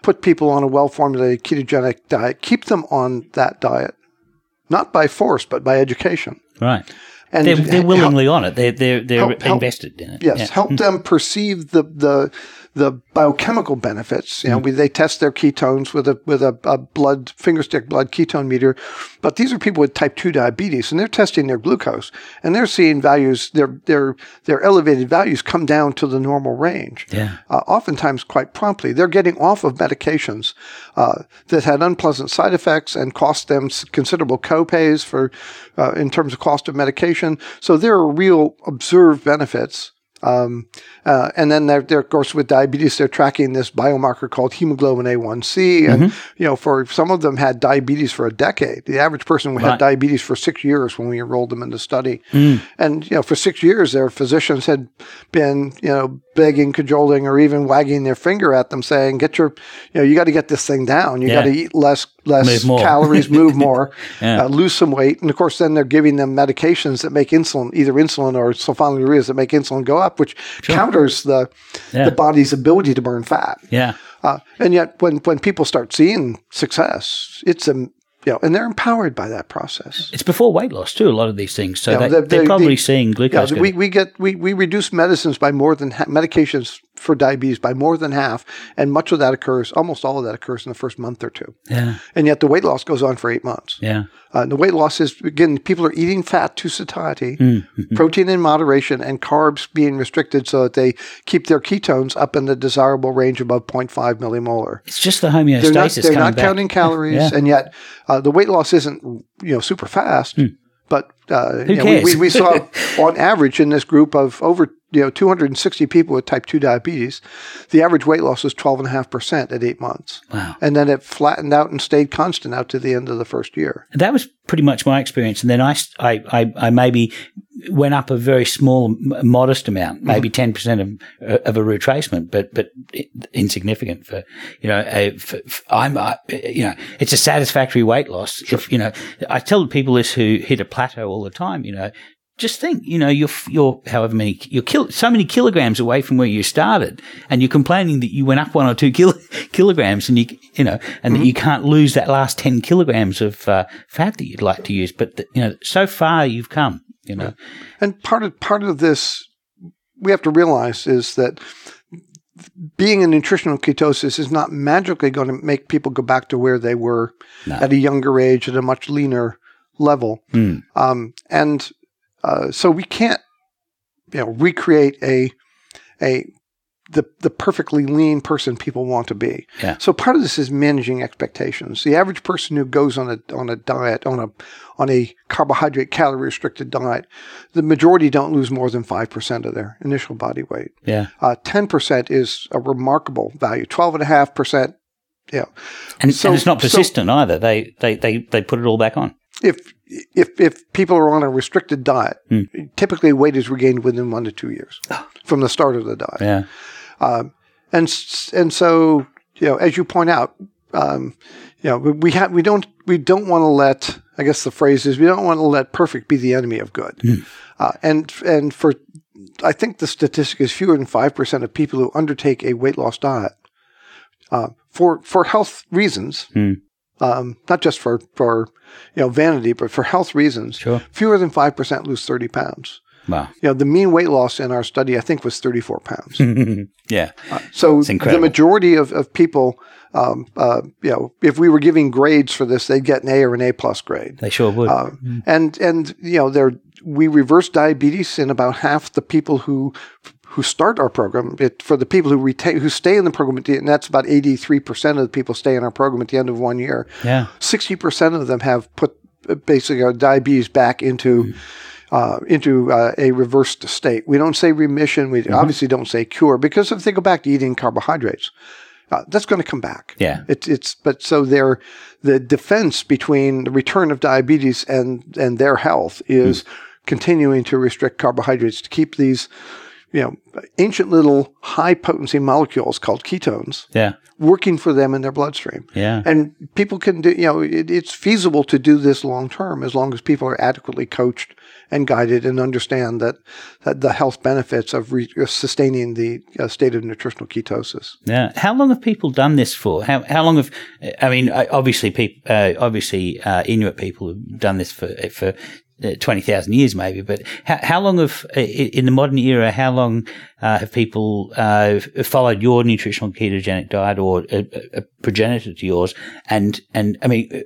put people on a well formulated ketogenic diet, keep them on that diet, not by force, but by education. Right. And They're, they're help- willingly on it. They're, they're, they're Help- help- invested in it. Yes, Yeah. Hmm. help them perceive the the the biochemical benefits. You know, we, they test their ketones with a with a, a blood fingerstick blood ketone meter, but these are people with type two diabetes, and they're testing their glucose, and they're seeing values their their their elevated values come down to the normal range. Yeah. Uh, oftentimes, quite promptly, they're getting off of medications uh, that had unpleasant side effects and cost them considerable copays for uh, in terms of cost of medication. So there are real observed benefits. Um, uh, and then they're, they're, of course, with diabetes, they're tracking this biomarker called hemoglobin A1C. And, you know, for some of them had diabetes for a decade. The average person had Right. diabetes for six years when we enrolled them in the study. And, you know, for six years, their physicians had been, you know, begging, cajoling, or even wagging their finger at them saying, get your, you know, you got to get this thing down. You Yeah. got to eat less, less Move calories, move [LAUGHS] more, Yeah. uh, lose some weight. And of course, then they're giving them medications that make insulin, either insulin or sulfonylureas that make insulin go up, which counters the, Yeah. the body's ability to burn fat. Yeah. Uh, and yet, when, when people start seeing success, it's a, you know, and they're empowered by that process. It's before weight loss, too, a lot of these things. So Yeah, they, the- they're probably seeing glucose. go we, we get we, we reduce medicines by more than ha- medications for diabetes by more than half, and much of that occurs, almost all of that occurs in the first month or two, Yeah. and yet the weight loss goes on for eight months. Yeah. Uh, the weight loss is again, people are eating fat to satiety, Mm-hmm. protein in moderation, and carbs being restricted so that they keep their ketones up in the desirable range above 0.5 millimolar. It's just the They're not, homeostasis they're not counting calories, Yeah. and yet uh, the weight loss isn't you know super fast. But uh, you know, we, we, we saw [LAUGHS] on average in this group of over you know 260 people with type 2 diabetes, the average weight loss was 12.5% at eight months. Wow. And then it flattened out and stayed constant out to the end of the first year. That was pretty much my experience. And then I, I, I, I maybe went up a very small, modest amount, Mm-hmm. maybe 10% of, of a retracement, but, but insignificant for, you know, a, for, for- I'm, uh, you know, it's a satisfactory weight loss. If, you know, I tell people this who hit a plateau all the time, you know, just think, you know, you're, you're however many, you're kill, so many kilograms away from where you started and you're complaining that you went up one or two kil- [LAUGHS] kilograms and you, you know, and that you can't lose that last 10 kilograms of uh, fat that you'd like to use. But, the, you know, so far you've come, you know. And part of part of this we have to realize is that being in nutritional ketosis is not magically going to make people go back to where they were No. at a younger age at a much leaner level. Mm. Um, and uh, so we can't, you know, recreate a a the the perfectly lean person people want to be. Yeah. So part of this is managing expectations. The average person who goes on a on a diet on a on a carbohydrate calorie restricted diet, the majority don't lose more than five percent of their initial body weight. Yeah. Uh, Ten percent is a remarkable value. Twelve and a half percent. Yeah. And, So- and it's not so- persistent either. They, they, they, they put it all back on. if if if people are on a restricted diet, Hmm. typically weight is regained within one to two years from the start of the diet. Yeah. And and so you know, as you point out, um, you know, we- we have we don't we don't want to let I guess the phrase is we don't want to let perfect be the enemy of good. Uh, and and for I think the statistic is fewer than five percent of people who undertake a weight loss diet uh, for for health reasons um, not just for, for you know vanity, but for health reasons, Sure. fewer than five percent lose thirty pounds. Wow. You know, the mean weight loss in our study, I think, was thirty four pounds. [LAUGHS] Yeah. So the majority of, of people, um, uh, you know, if we were giving grades for this, they'd get an A or an A plus grade. They sure would. Uh, And and you know, there we reverse diabetes in about half the people who who start our program. It, for the people who retain who stay in the program, at the, and that's about eighty three percent of the people stay in our program at the end of one year. yeah. Sixty percent of them have put uh, basically our diabetes back into. Uh, into uh, a reversed state. We don't say remission. We obviously don't say cure because if they go back to eating carbohydrates, uh, that's going to come back. Yeah. It's it's but so their the defense between the return of diabetes and and their health is continuing to restrict carbohydrates to keep these you know ancient little high potency molecules called ketones Yeah. working for them in their bloodstream. Yeah. And people can do, you know, it, it's feasible to do this long term as long as people are adequately coached and guided and understand that, that the health benefits of re- sustaining the uh, state of nutritional ketosis. Yeah. How long have people done this for? How how long have? I mean, obviously, people, uh, obviously, uh, Inuit people have done this for for. Uh, Twenty thousand years, maybe, but how, how long have in the modern era? How long uh, have people uh, followed your nutritional ketogenic diet or a, a progenitor to yours? And and I mean, uh,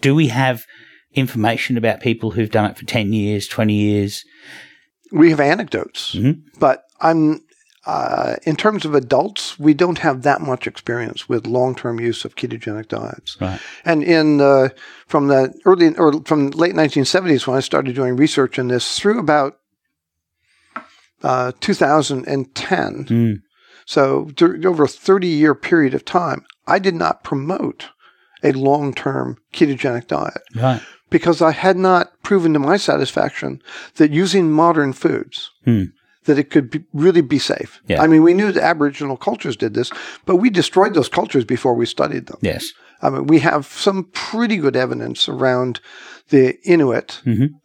do we have information about people who've done it for ten years, twenty years? We have anecdotes, Mhm. but I'm, uh, in terms of adults, we don't have that much experience with long term use of ketogenic diets. Right. And in uh, from the early or from late 1970s when I started doing research in this through about uh, 2010, Mm. so dur- over a 30 year period of time, I did not promote a long term ketogenic diet Right. because I had not proven to my satisfaction that using modern foods Hmm. That it could be, really be safe. Yeah. I mean, we knew the Aboriginal cultures did this, but we destroyed those cultures before we studied them. Yes. I mean, we have some pretty good evidence around the Inuit,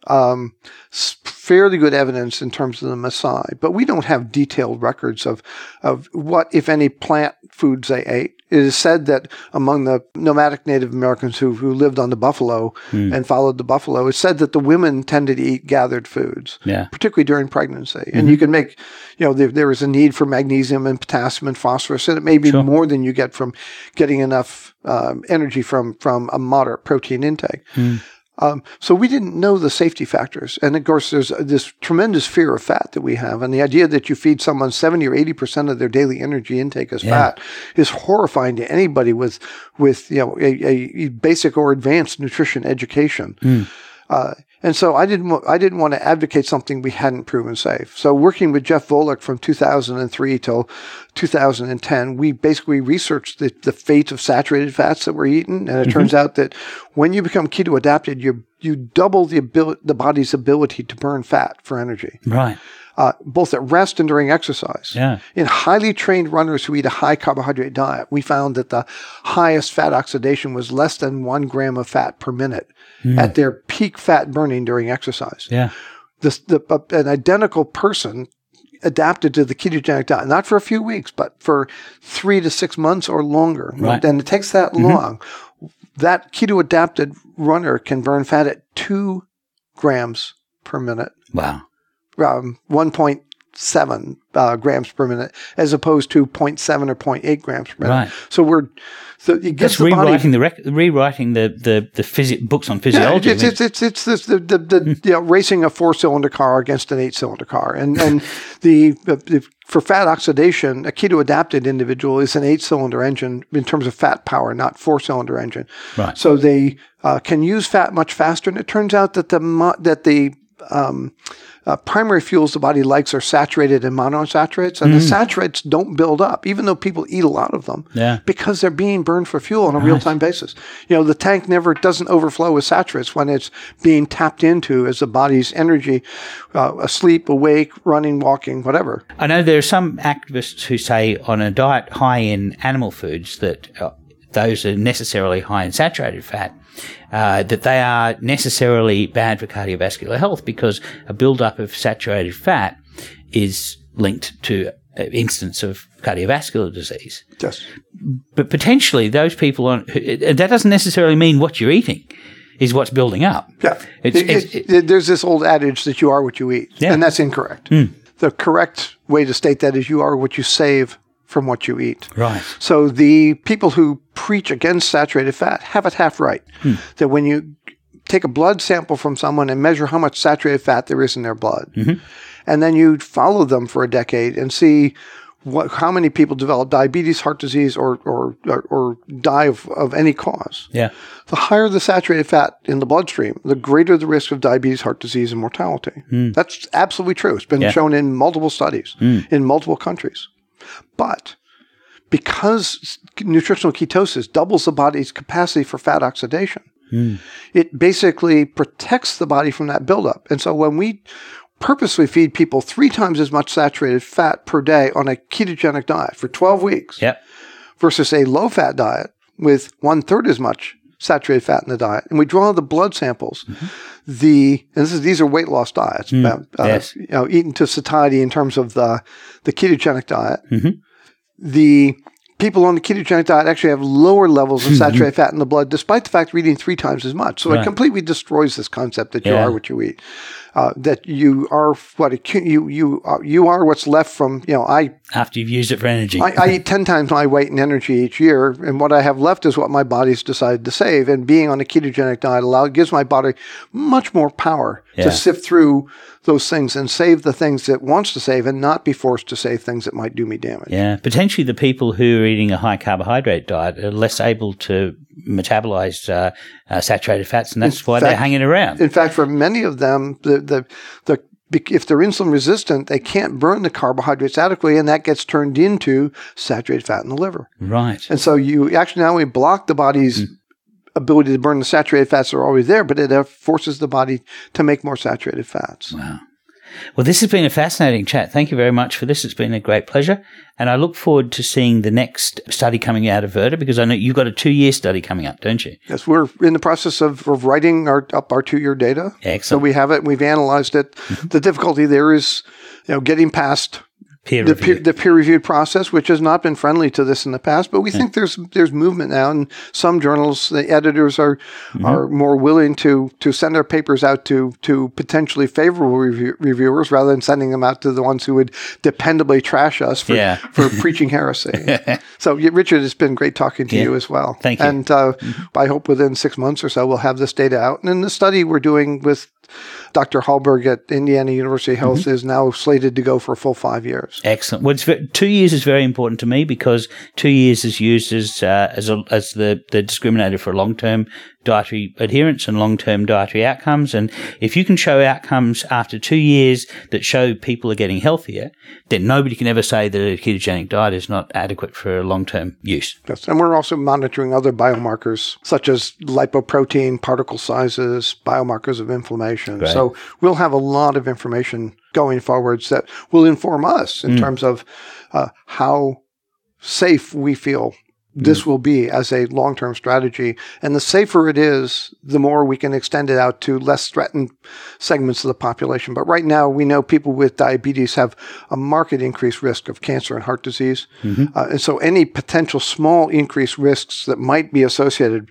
um, fairly good evidence in terms of the Maasai, but we don't have detailed records of, of what, if any, plant foods they ate. It is said that among the nomadic Native Americans who, who lived on the buffalo hmm. and followed the buffalo, it's said that the women tended to eat gathered foods Yeah. particularly during pregnancy. And mm-hmm. you can make, you know, there, there is a need for magnesium and potassium and phosphorus, and it may be more than you get from getting enough um, energy from from a moderate protein intake. Hmm. Um, so we didn't know the safety factors, and of course, there's this tremendous fear of fat that we have, and the idea that you feed someone seventy or eighty percent of their daily energy intake as fat is horrifying to anybody with with you know a, a basic or advanced nutrition education. Uh, and so I didn't I didn't want to advocate something we hadn't proven safe. So working with Jeff Volek from 2003 till 2010, we basically researched the, the fate of saturated fats that we're eating, and it mm-hmm. turns out that when you become keto adapted, you you double the ability, the body's ability to burn fat for energy, Right. Uh, both at rest and during exercise. Yeah. In highly trained runners who eat a high carbohydrate diet, we found that the highest fat oxidation was less than one gram of fat per minute at their peak fat burning during exercise. Yeah. This, the, uh, an identical person adapted to the ketogenic diet, not for a few weeks, but for three to six months or longer. Right. And it takes that long. That keto adapted runner can burn fat at two grams per minute Wow. Um, 1.7 uh, grams per minute as opposed to 0.7 or 0.8 grams per minute. Right. So we're so it That's gets the rewriting body. the rec- rewriting the the the physi- books on Yeah, physiology. it's, it's, it's, it's this, the, the, the you know, racing a four cylinder car against an eight cylinder car. And, and [LAUGHS] the, the, for fat oxidation, a keto adapted individual is an eight cylinder engine in terms of fat power, not four cylinder engine. Right. So they uh, can use fat much faster. And it turns out that the, that the, um, uh, primary fuels the body likes are saturated and monounsaturates, and the saturates don't build up, even though people eat a lot of them, Yeah. because they're being burned for fuel on a real time basis. You know, the tank never doesn't overflow with saturates when it's being tapped into as the body's energy, uh, asleep, awake, running, walking, whatever. I know there are some activists who say on a diet high in animal foods that uh, those are necessarily high in saturated fat, uh, that they are necessarily bad for cardiovascular health because a buildup of saturated fat is linked to an instance of cardiovascular disease. Yes. but potentially those people on uh, that doesn't necessarily mean what you're eating is what's building up. Yeah. It's, It- it's, it- it- there's this old adage that you are what you eat, Yeah. and that's incorrect. Hmm. The correct way to state that is you are what you save from what you eat. right. So the people who preach against saturated fat have it half right. Hmm. That when you take a blood sample from someone and measure how much saturated fat there is in their blood, mm-hmm. and then you follow them for a decade and see what, how many people develop diabetes, heart disease, or or or, or die of, of any cause. Yeah. The higher the saturated fat in the bloodstream, the greater the risk of diabetes, heart disease, and mortality. Hmm. That's absolutely true. It's been Yeah. shown in multiple studies hmm. in multiple countries. But because nutritional ketosis doubles the body's capacity for fat oxidation, hmm. it basically protects the body from that buildup. And so when we purposely feed people three times as much saturated fat per day on a ketogenic diet for 12 weeks Yep. versus a low fat diet with one third as much saturated fat in the diet, and we draw the blood samples, mm-hmm. the and this is these are weight loss diets, mm. about, uh, yes. you know, eaten to satiety in terms of the the ketogenic diet. Mm-hmm. The people on the ketogenic diet actually have lower levels of [LAUGHS] saturated fat in the blood, despite the fact they're eating three times as much. So it completely destroys this concept that you Yeah. are what you eat. Uh, that you are what it, you you are, you are what's left from you know I After you've used it for energy. I, I eat 10 times my weight in energy each year, and what I have left is what my body's decided to save. And being on a ketogenic diet allow, gives my body much more power Yeah. to sift through those things and save the things it wants to save and not be forced to save things that might do me damage. Yeah, potentially the people who are eating a high carbohydrate diet are less able to metabolize uh, uh, saturated fats, and that's why they're fact- hanging around. In fact, for many of them, the, the, the, if they're insulin resistant, they can't burn the carbohydrates adequately, and that gets turned into saturated fat in the liver. right. And so you actually not only block the body's Hmm. ability to burn the saturated fats that are always there, but it uh, forces the body to make more saturated fats. Wow. Well, this has been a fascinating chat. Thank you very much for this. It's been a great pleasure. And I look forward to seeing the next study coming out of Virta because I know you've got a two year study coming up, don't you? Yes, we're in the process of, of writing our up our two year data. Excellent. So we have it. We've analyzed it. Mm-hmm. The difficulty there is, you know, getting past Peer the peer, the peer reviewed process, which has not been friendly to this in the past, but we think there's there's movement now, and some journals, the editors are Mm-hmm. are more willing to to send their papers out to to potentially favorable review, reviewers rather than sending them out to the ones who would dependably trash us for Yeah. for preaching heresy. [LAUGHS] so, Richard, it's been great talking to Yeah. you as well. Thank you. And uh, I hope within six months or so we'll have this data out. And then the study we're doing with Dr. Hallberg at Indiana University Health Mm-hmm. is now slated to go for a full five years. Excellent. Well, ve- two years is very important to me because two years is used as uh, as a, as the the discriminator for long term dietary adherence and long term dietary outcomes. And if you can show outcomes after two years that show people are getting healthier, then nobody can ever say that a ketogenic diet is not adequate for long term use. Yes. And we're also monitoring other biomarkers such as lipoprotein, particle sizes, biomarkers of inflammation. Great. So we'll have a lot of information going forwards that will inform us in terms of uh, how safe we feel this Hmm. will be as a long term strategy. And the safer it is, the more we can extend it out to less threatened segments of the population. But right now, we know people with diabetes have a marked increased risk of cancer and heart disease. Uh, and so any potential small increased risks that might be associated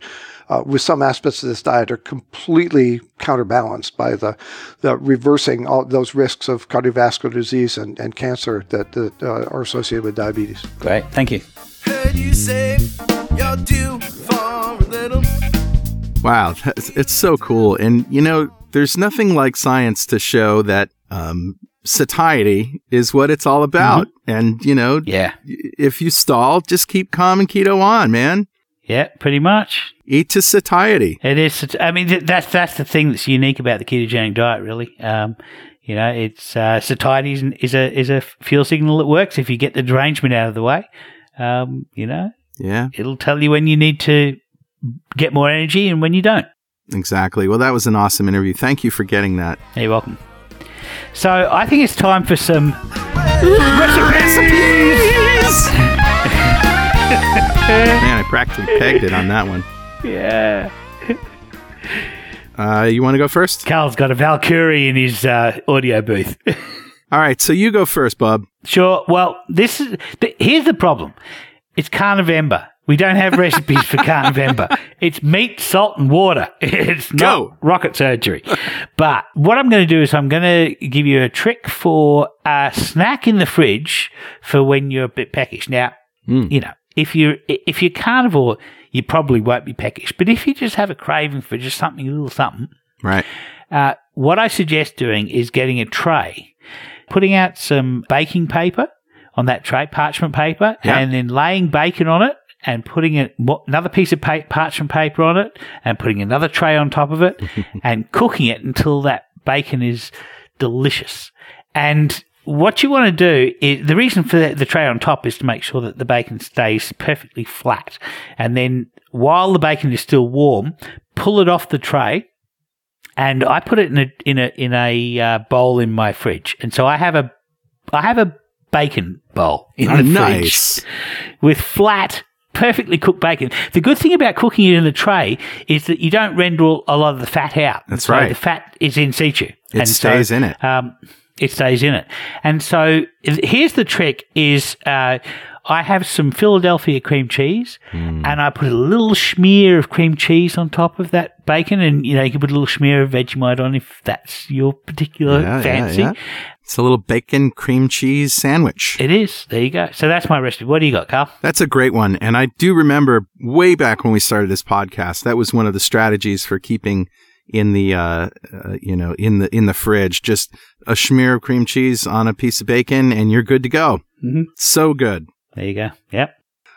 uh, with some aspects of this diet are completely counterbalanced by the, the reversing all those risks of cardiovascular disease and, and cancer that, that uh, are associated with diabetes. Great. Thank you. Heard you say you're due for a little. Wow, that's, it's so cool. And you know, there's nothing like science to show that um, satiety is what it's all about. And you know, Yeah. if you stall, just keep calm and keto on, man. Yeah, pretty much. Eat to satiety. It is. I mean, that's that's the thing that's unique about the ketogenic diet, really. Um, you know, it's uh, satiety is, is a is a fuel signal that works if you get the derangement out of the way. Um, you know, Yeah, it'll tell you when you need to get more energy and when you don't. exactly. Well, that was an awesome interview. Thank you for getting that. You're welcome. So I think it's time for some Man, I practically pegged it on that one. yeah. Uh, you want to go first? Cal's got a Valkyrie in his uh, audio booth. [LAUGHS] All right, so you go first, Bob. Sure. Well, this is th- here's the problem. It's Carnivember. We don't have recipes for Carnivember. [LAUGHS] It's meat, salt, and water. [LAUGHS] It's not Go. rocket surgery. But what I'm going to do is I'm going to give you a trick for a snack in the fridge for when you're a bit peckish. Now, you know, if you're if you're carnivore, you probably won't be peckish. But if you just have a craving for just something a little something, Right. uh, what I suggest doing is getting a tray, putting out some baking paper on that tray, parchment paper, Yeah. and then laying bacon on it and putting it, another piece of pa- parchment paper on it and putting another tray on top of it [LAUGHS] and cooking it until that bacon is delicious. And what you want to do is the reason for the, the tray on top is to make sure that the bacon stays perfectly flat. And then while the bacon is still warm, pull it off the tray and I put it in a in a in a uh, bowl in my fridge. And so I have a I have a bacon bowl in Oh, the nice. fridge with flat. Perfectly cooked bacon. The good thing about cooking it in the tray is that you don't render a lot of the fat out. That's So right. The fat is in situ. It stays in it. Um, it stays in it. And so here's the trick: is uh, I have some Philadelphia cream cheese, Hmm. and I put a little smear of cream cheese on top of that bacon, and you know you can put a little smear of Vegemite on if that's your particular Yeah, yeah, fancy. yeah. It's a little bacon cream cheese sandwich. It is. There you go. So that's my recipe. What do you got, Carl? That's a great one. And I do remember way back when we started this podcast, that was one of the strategies for keeping in the, uh, uh, you know, in the, in the fridge, just a smear of cream cheese on a piece of bacon and you're good to go. Mhm. So good. There you go. Yep.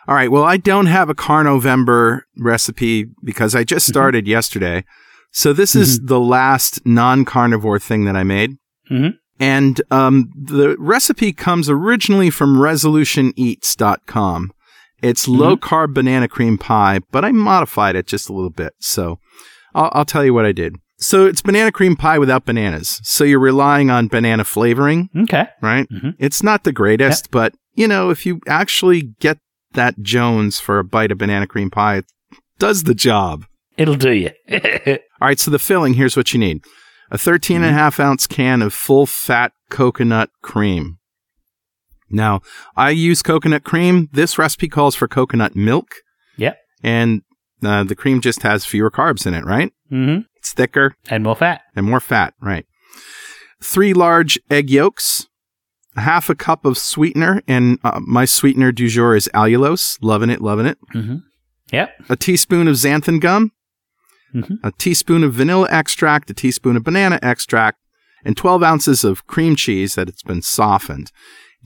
All right. Well, I don't have a Carnivember recipe because I just started yesterday. So this is the last non-carnivore thing that I made. Mhm. And um, the recipe comes originally from resolutioneats.com. It's low carb banana cream pie, but I modified it just a little bit. So I'll, I'll tell you what I did. So it's banana cream pie without bananas. So you're relying on banana flavoring Okay. right? Mhm. It's not the greatest, but you know, if you actually get that Jones for a bite of banana cream pie, it does the job. It'll do you. [LAUGHS] All right, so the filling, here's what you need. A 13 and a half ounce can of full fat coconut cream. Now, I use coconut cream. This recipe calls for coconut milk, yep. and uh, the cream just has fewer carbs in it, right? Mm-hmm. It's thicker And more fat. and more fat, right? Three large egg yolks, a half a cup of sweetener, and uh, my sweetener du jour is allulose. Loving it, loving it. hmm Yep. A teaspoon of xanthan gum, Mhm. a teaspoon of vanilla extract, a teaspoon of banana extract, and 12 ounces of cream cheese that it's been softened.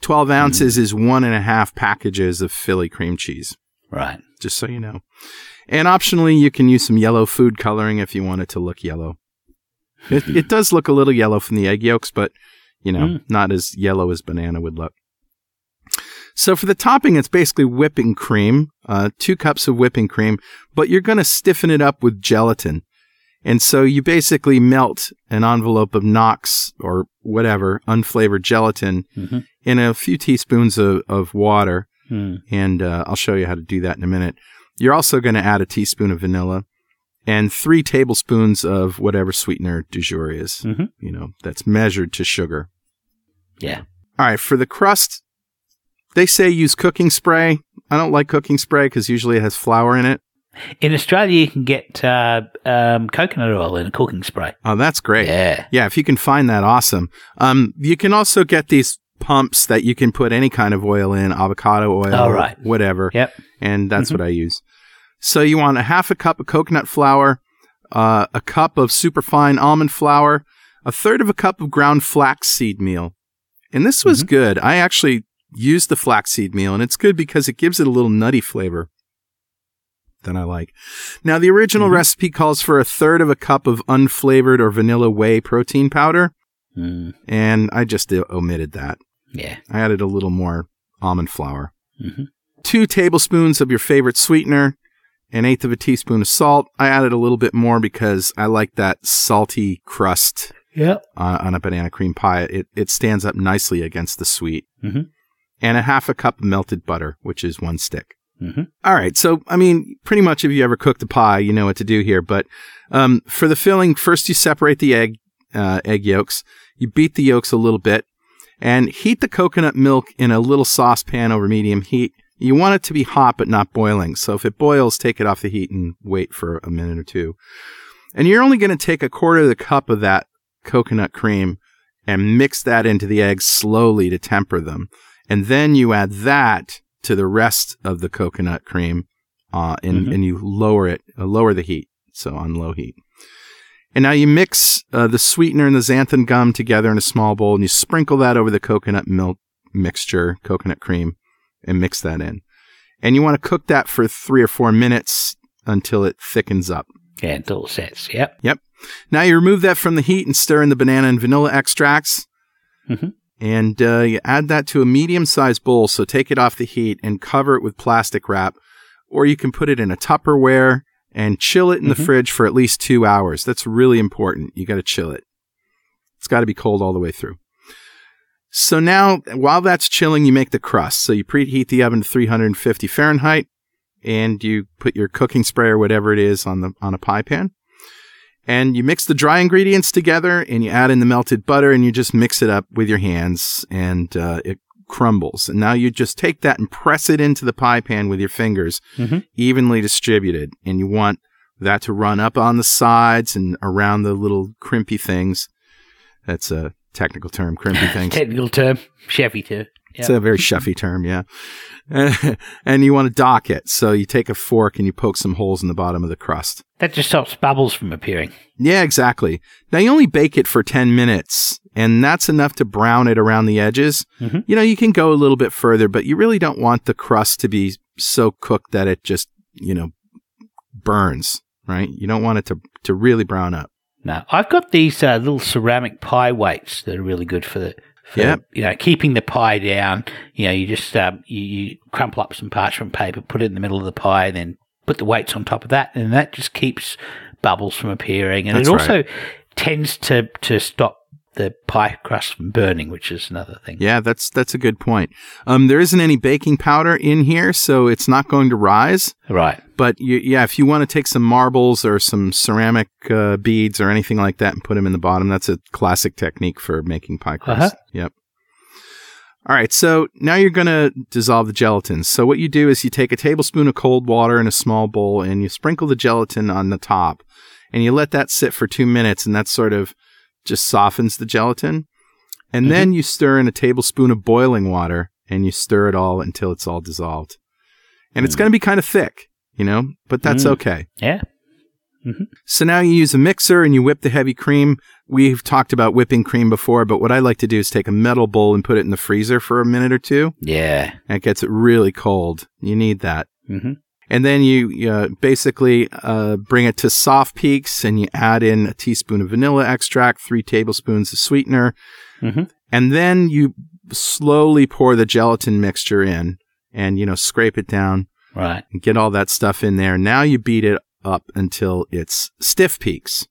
12 ounces is one and a half packages of Philly cream cheese, Right. Just so you know. And optionally, you can use some yellow food coloring if you want it to look yellow. It, it [LAUGHS] does look a little yellow from the egg yolks, but you know, Mm. not as yellow as banana would look. So for the topping, it's basically whipping cream, uh, two cups of whipping cream, but you're going to stiffen it up with gelatin. And so you basically melt an envelope of Knox or whatever unflavored gelatin Mhm. in a few teaspoons of, of water. Mm. And uh, I'll show you how to do that in a minute. You're also going to add a teaspoon of vanilla and three tablespoons of whatever sweetener du jour is, Mhm. you know, that's measured to sugar. Yeah. All right, for the crust, they say use cooking spray. I don't like cooking spray because usually it has flour in it. In Australia, you can get uh, um, coconut oil in a cooking spray. Oh, that's great. Yeah. Yeah, if you can find that, awesome. Um, you can also get these pumps that you can put any kind of oil in, avocado oil, Oh, right. whatever. Yep. And that's mm-hmm. what I use. So you want a half a cup of coconut flour, uh, a cup of superfine almond flour, a third of a cup of ground flaxseed meal. And this was mm-hmm. good. I actually used the flaxseed meal, and it's good because it gives it a little nutty flavor that I like. Now, the original mm-hmm. recipe calls for a third of a cup of unflavored or vanilla whey protein powder, Mm. and I just omitted that. Yeah. I added a little more almond flour. Mhm. Two tablespoons of your favorite sweetener, an eighth of a teaspoon of salt. I added a little bit more because I like that salty crust Yep. uh, on a banana cream pie. It, it stands up nicely against the sweet. Mhm. And a half a cup of melted butter, which is one stick. Mhm. All right. So, I mean, pretty much if you ever cooked a pie, you know what to do here. But um, for the filling, first you separate the egg, uh, egg yolks. You beat the yolks a little bit and heat the coconut milk in a little saucepan over medium heat You want it to be hot but not boiling. So if it boils, take it off the heat and wait for a minute or two. And you're only going to take a quarter of the cup of that coconut cream and mix that into the eggs slowly to temper them. And then you add that to the rest of the coconut cream, uh, and, Mhm. and you lower it, uh, lower the heat. So on low heat. And now you mix uh, the sweetener and the xanthan gum together in a small bowl and you sprinkle that over the coconut milk mixture, coconut cream, and mix that in. And you want to cook that for three or four minutes until it thickens up. Yeah, until it sets. Yep. Yep. Now you remove that from the heat and stir in the banana and vanilla extracts. Mhm. And uh, you add that to a medium sized bowl. So take it off the heat and cover it with plastic wrap. Or you can put it in a Tupperware and chill it in the Mhm. fridge for at least two hours. That's really important. You got to chill it. It's got to be cold all the way through. So now, while that's chilling, you make the crust. So you preheat the oven to 350 Fahrenheit and you put your cooking spray or whatever it is on the on a pie pan and you mix the dry ingredients together and you add in the melted butter and you just mix it up with your hands and uh, it crumbles and now you just take that and press it into the pie pan with your fingers Mhm. evenly distributed and you want that to run up on the sides and around the little crimpy things that's a technical term crimpy [LAUGHS] things Technical term, Chevy term. it's a very chefy term, yeah. [LAUGHS] and you want to dock it. So you take a fork and you poke some holes in the bottom of the crust. That just stops bubbles from appearing. Yeah, exactly. Now you only bake it for 10 minutes, and that's enough to brown it around the edges. Mhm. You know, you can go a little bit further, but you really don't want the crust to be so cooked that it just, you know, burns, right? You don't want it to, to really brown up. No, I've got these uh, little ceramic pie weights that are really good for the. For, Yep. You know, keeping the pie down. You know, you just um, you, you crumple up some parchment paper, put it in the middle of the pie, and then put the weights on top of that, and that just keeps bubbles from appearing, and That's it also tends to to stop the pie crust from burning, which is another thing. Yeah, that's that's a good point. Um, there isn't any baking powder in here, so it's not going to rise. Right. But you, yeah, if you want to take some marbles or some ceramic uh, beads or anything like that and put them in the bottom, that's a classic technique for making pie crust. Uh-huh. Yep. All right, so now you're going to dissolve the gelatin. So what you do is you take a tablespoon of cold water in a small bowl and you sprinkle the gelatin on the top, and you let that sit for two minutes, and that's sort of just softens the gelatin. And then you stir in a tablespoon of boiling water and you stir it all until it's all dissolved. And it's going to be kind of thick, you know, but that's Mm. okay. Yeah. So now you use a mixer and you whip the heavy cream. We've talked about whipping cream before, but what I like to do is take a metal bowl and put it in the freezer for a minute or two. Yeah. And it gets it really cold. You need that. hmm And then you uh, basically uh, bring it to soft peaks and you add in a teaspoon of vanilla extract, three tablespoons of sweetener, Mhm. and then you slowly pour the gelatin mixture in and, you know, scrape it down Right. and get all that stuff in there. Now you beat it up until it's stiff peaks,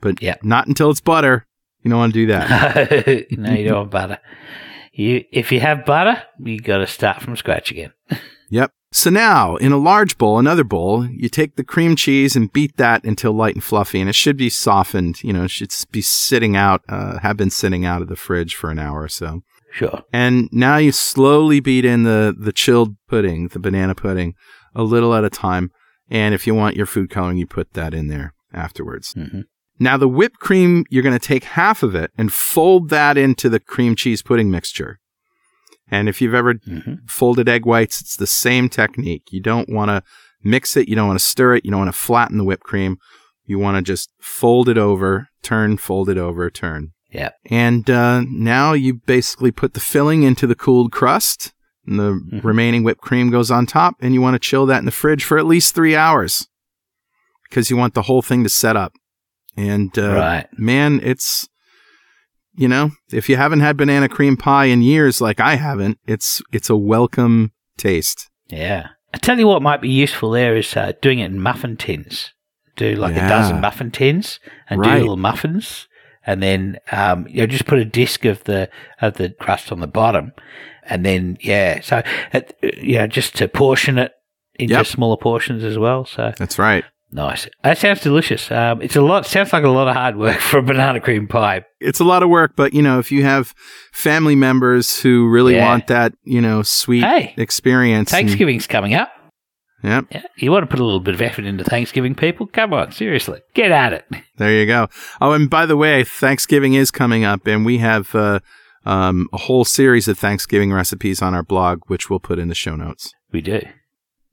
but Yeah. not until it's butter. You don't want to do that. [LAUGHS] no, you don't want butter. You, if you have butter, you got to start from scratch again. [LAUGHS] Yep. So now, in a large bowl, another bowl, you take the cream cheese and beat that until light and fluffy, and it should be softened. You know, it should be sitting out, uh, have been sitting out of the fridge for an hour or so. Sure. And now you slowly beat in the, the chilled pudding, the banana pudding, a little at a time. And if you want your food coloring, you put that in there afterwards. Mm-hmm. Now, the whipped cream, you're going to take half of it and fold that into the cream cheese pudding mixture. And if you've ever hmm folded egg whites, it's the same technique. You don't want to mix it, you don't want to stir it, you don't want to flatten the whipped cream. You want to just fold it over, turn, fold it over, turn. Yep. And uh, now you basically put the filling into the cooled crust, and the Mhm. remaining whipped cream goes on top, and you want to chill that in the fridge for at least three hours because you want the whole thing to set up. And uh, Right. man, it's you know, if you haven't had banana cream pie in years like I haven't, it's it's a welcome taste. Yeah. I tell you what might be useful there is uh, doing it in muffin tins. Do like Yeah. a dozen muffin tins and do little muffins, and then um, you know just put a disc of the of the crust on the bottom, and then yeah, so uh, you know just to portion it into Yep. smaller portions as well. So That's right. Nice. That sounds delicious. Um, it's a lot. Sounds like a lot of hard work for a banana cream pie. It's a lot of work, but you know, if you have family members who really Yeah. want that, you know, sweet Hey, experience. and- Thanksgiving's coming up. Yep. Yeah, you want to put a little bit of effort into Thanksgiving, people? Come on, seriously, get at it. [LAUGHS] There you go. Oh, and by the way, Thanksgiving is coming up, and we have uh, um, a whole series of Thanksgiving recipes on our blog, which we'll put in the show notes. We do.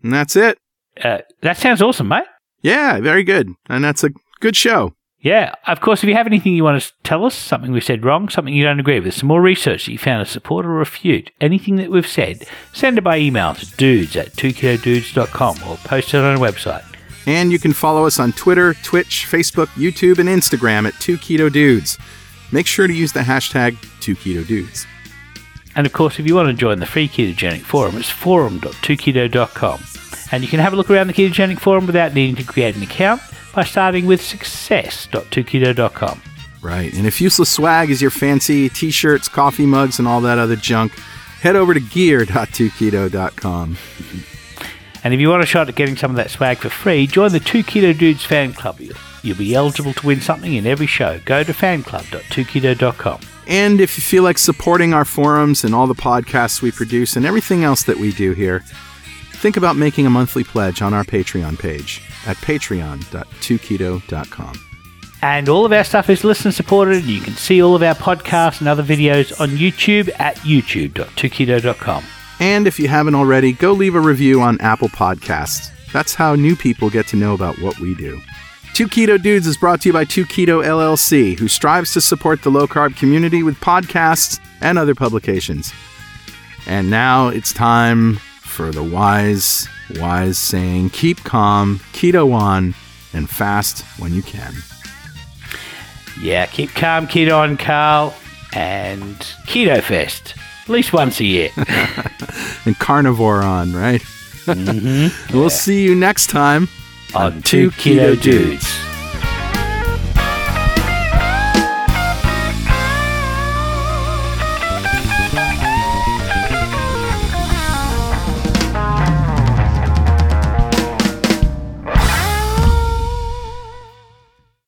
And that's it. Uh, that sounds awesome, mate. Yeah, very good. And that's a good show. Yeah, of course, if you have anything you want to tell us, something we said wrong, something you don't agree with, some more research that you found to support or refute, anything that we've said, send it by email to dudes at 2ketodudes.com or post it on our website. And you can follow us on Twitter, Twitch, Facebook, YouTube, and Instagram at 2 Keto Dudes. Make sure to use the hashtag 2 Keto Dudes. And of course, if you want to join the free ketogenic forum, it's forum.2keto.com. And you can have a look around the ketogenic forum without needing to create an account by starting with success.2keto.com. Right. And if useless swag is your fancy t shirts, coffee mugs, and all that other junk, head over to gear.2keto.com. And if you want a shot at getting some of that swag for free, join the 2 Keto Dudes fan club. You'll, be eligible to win something in every show. Go to fanclub.2keto.com. And if you feel like supporting our forums and all the podcasts we produce and everything else that we do here, think about making a monthly pledge on our Patreon page at patreon.2keto.com. And all of our stuff is listener supported. You can see all of our podcasts and other videos on YouTube at youtube.2keto.com. And if you haven't already, go leave a review on Apple Podcasts. That's how new people get to know about what we do. Two Keto Dudes is brought to you by Two Keto LLC, who strives to support the low carb community with podcasts and other publications. And now it's time for the wise, wise saying keep calm, keto on, and fast when you can. Yeah, keep calm, keto on, Carl. And Keto Fest, at least once a year. [LAUGHS] And carnivore on, right? Mm-hmm. [LAUGHS] We'll see you next time on Two Keto Dudes.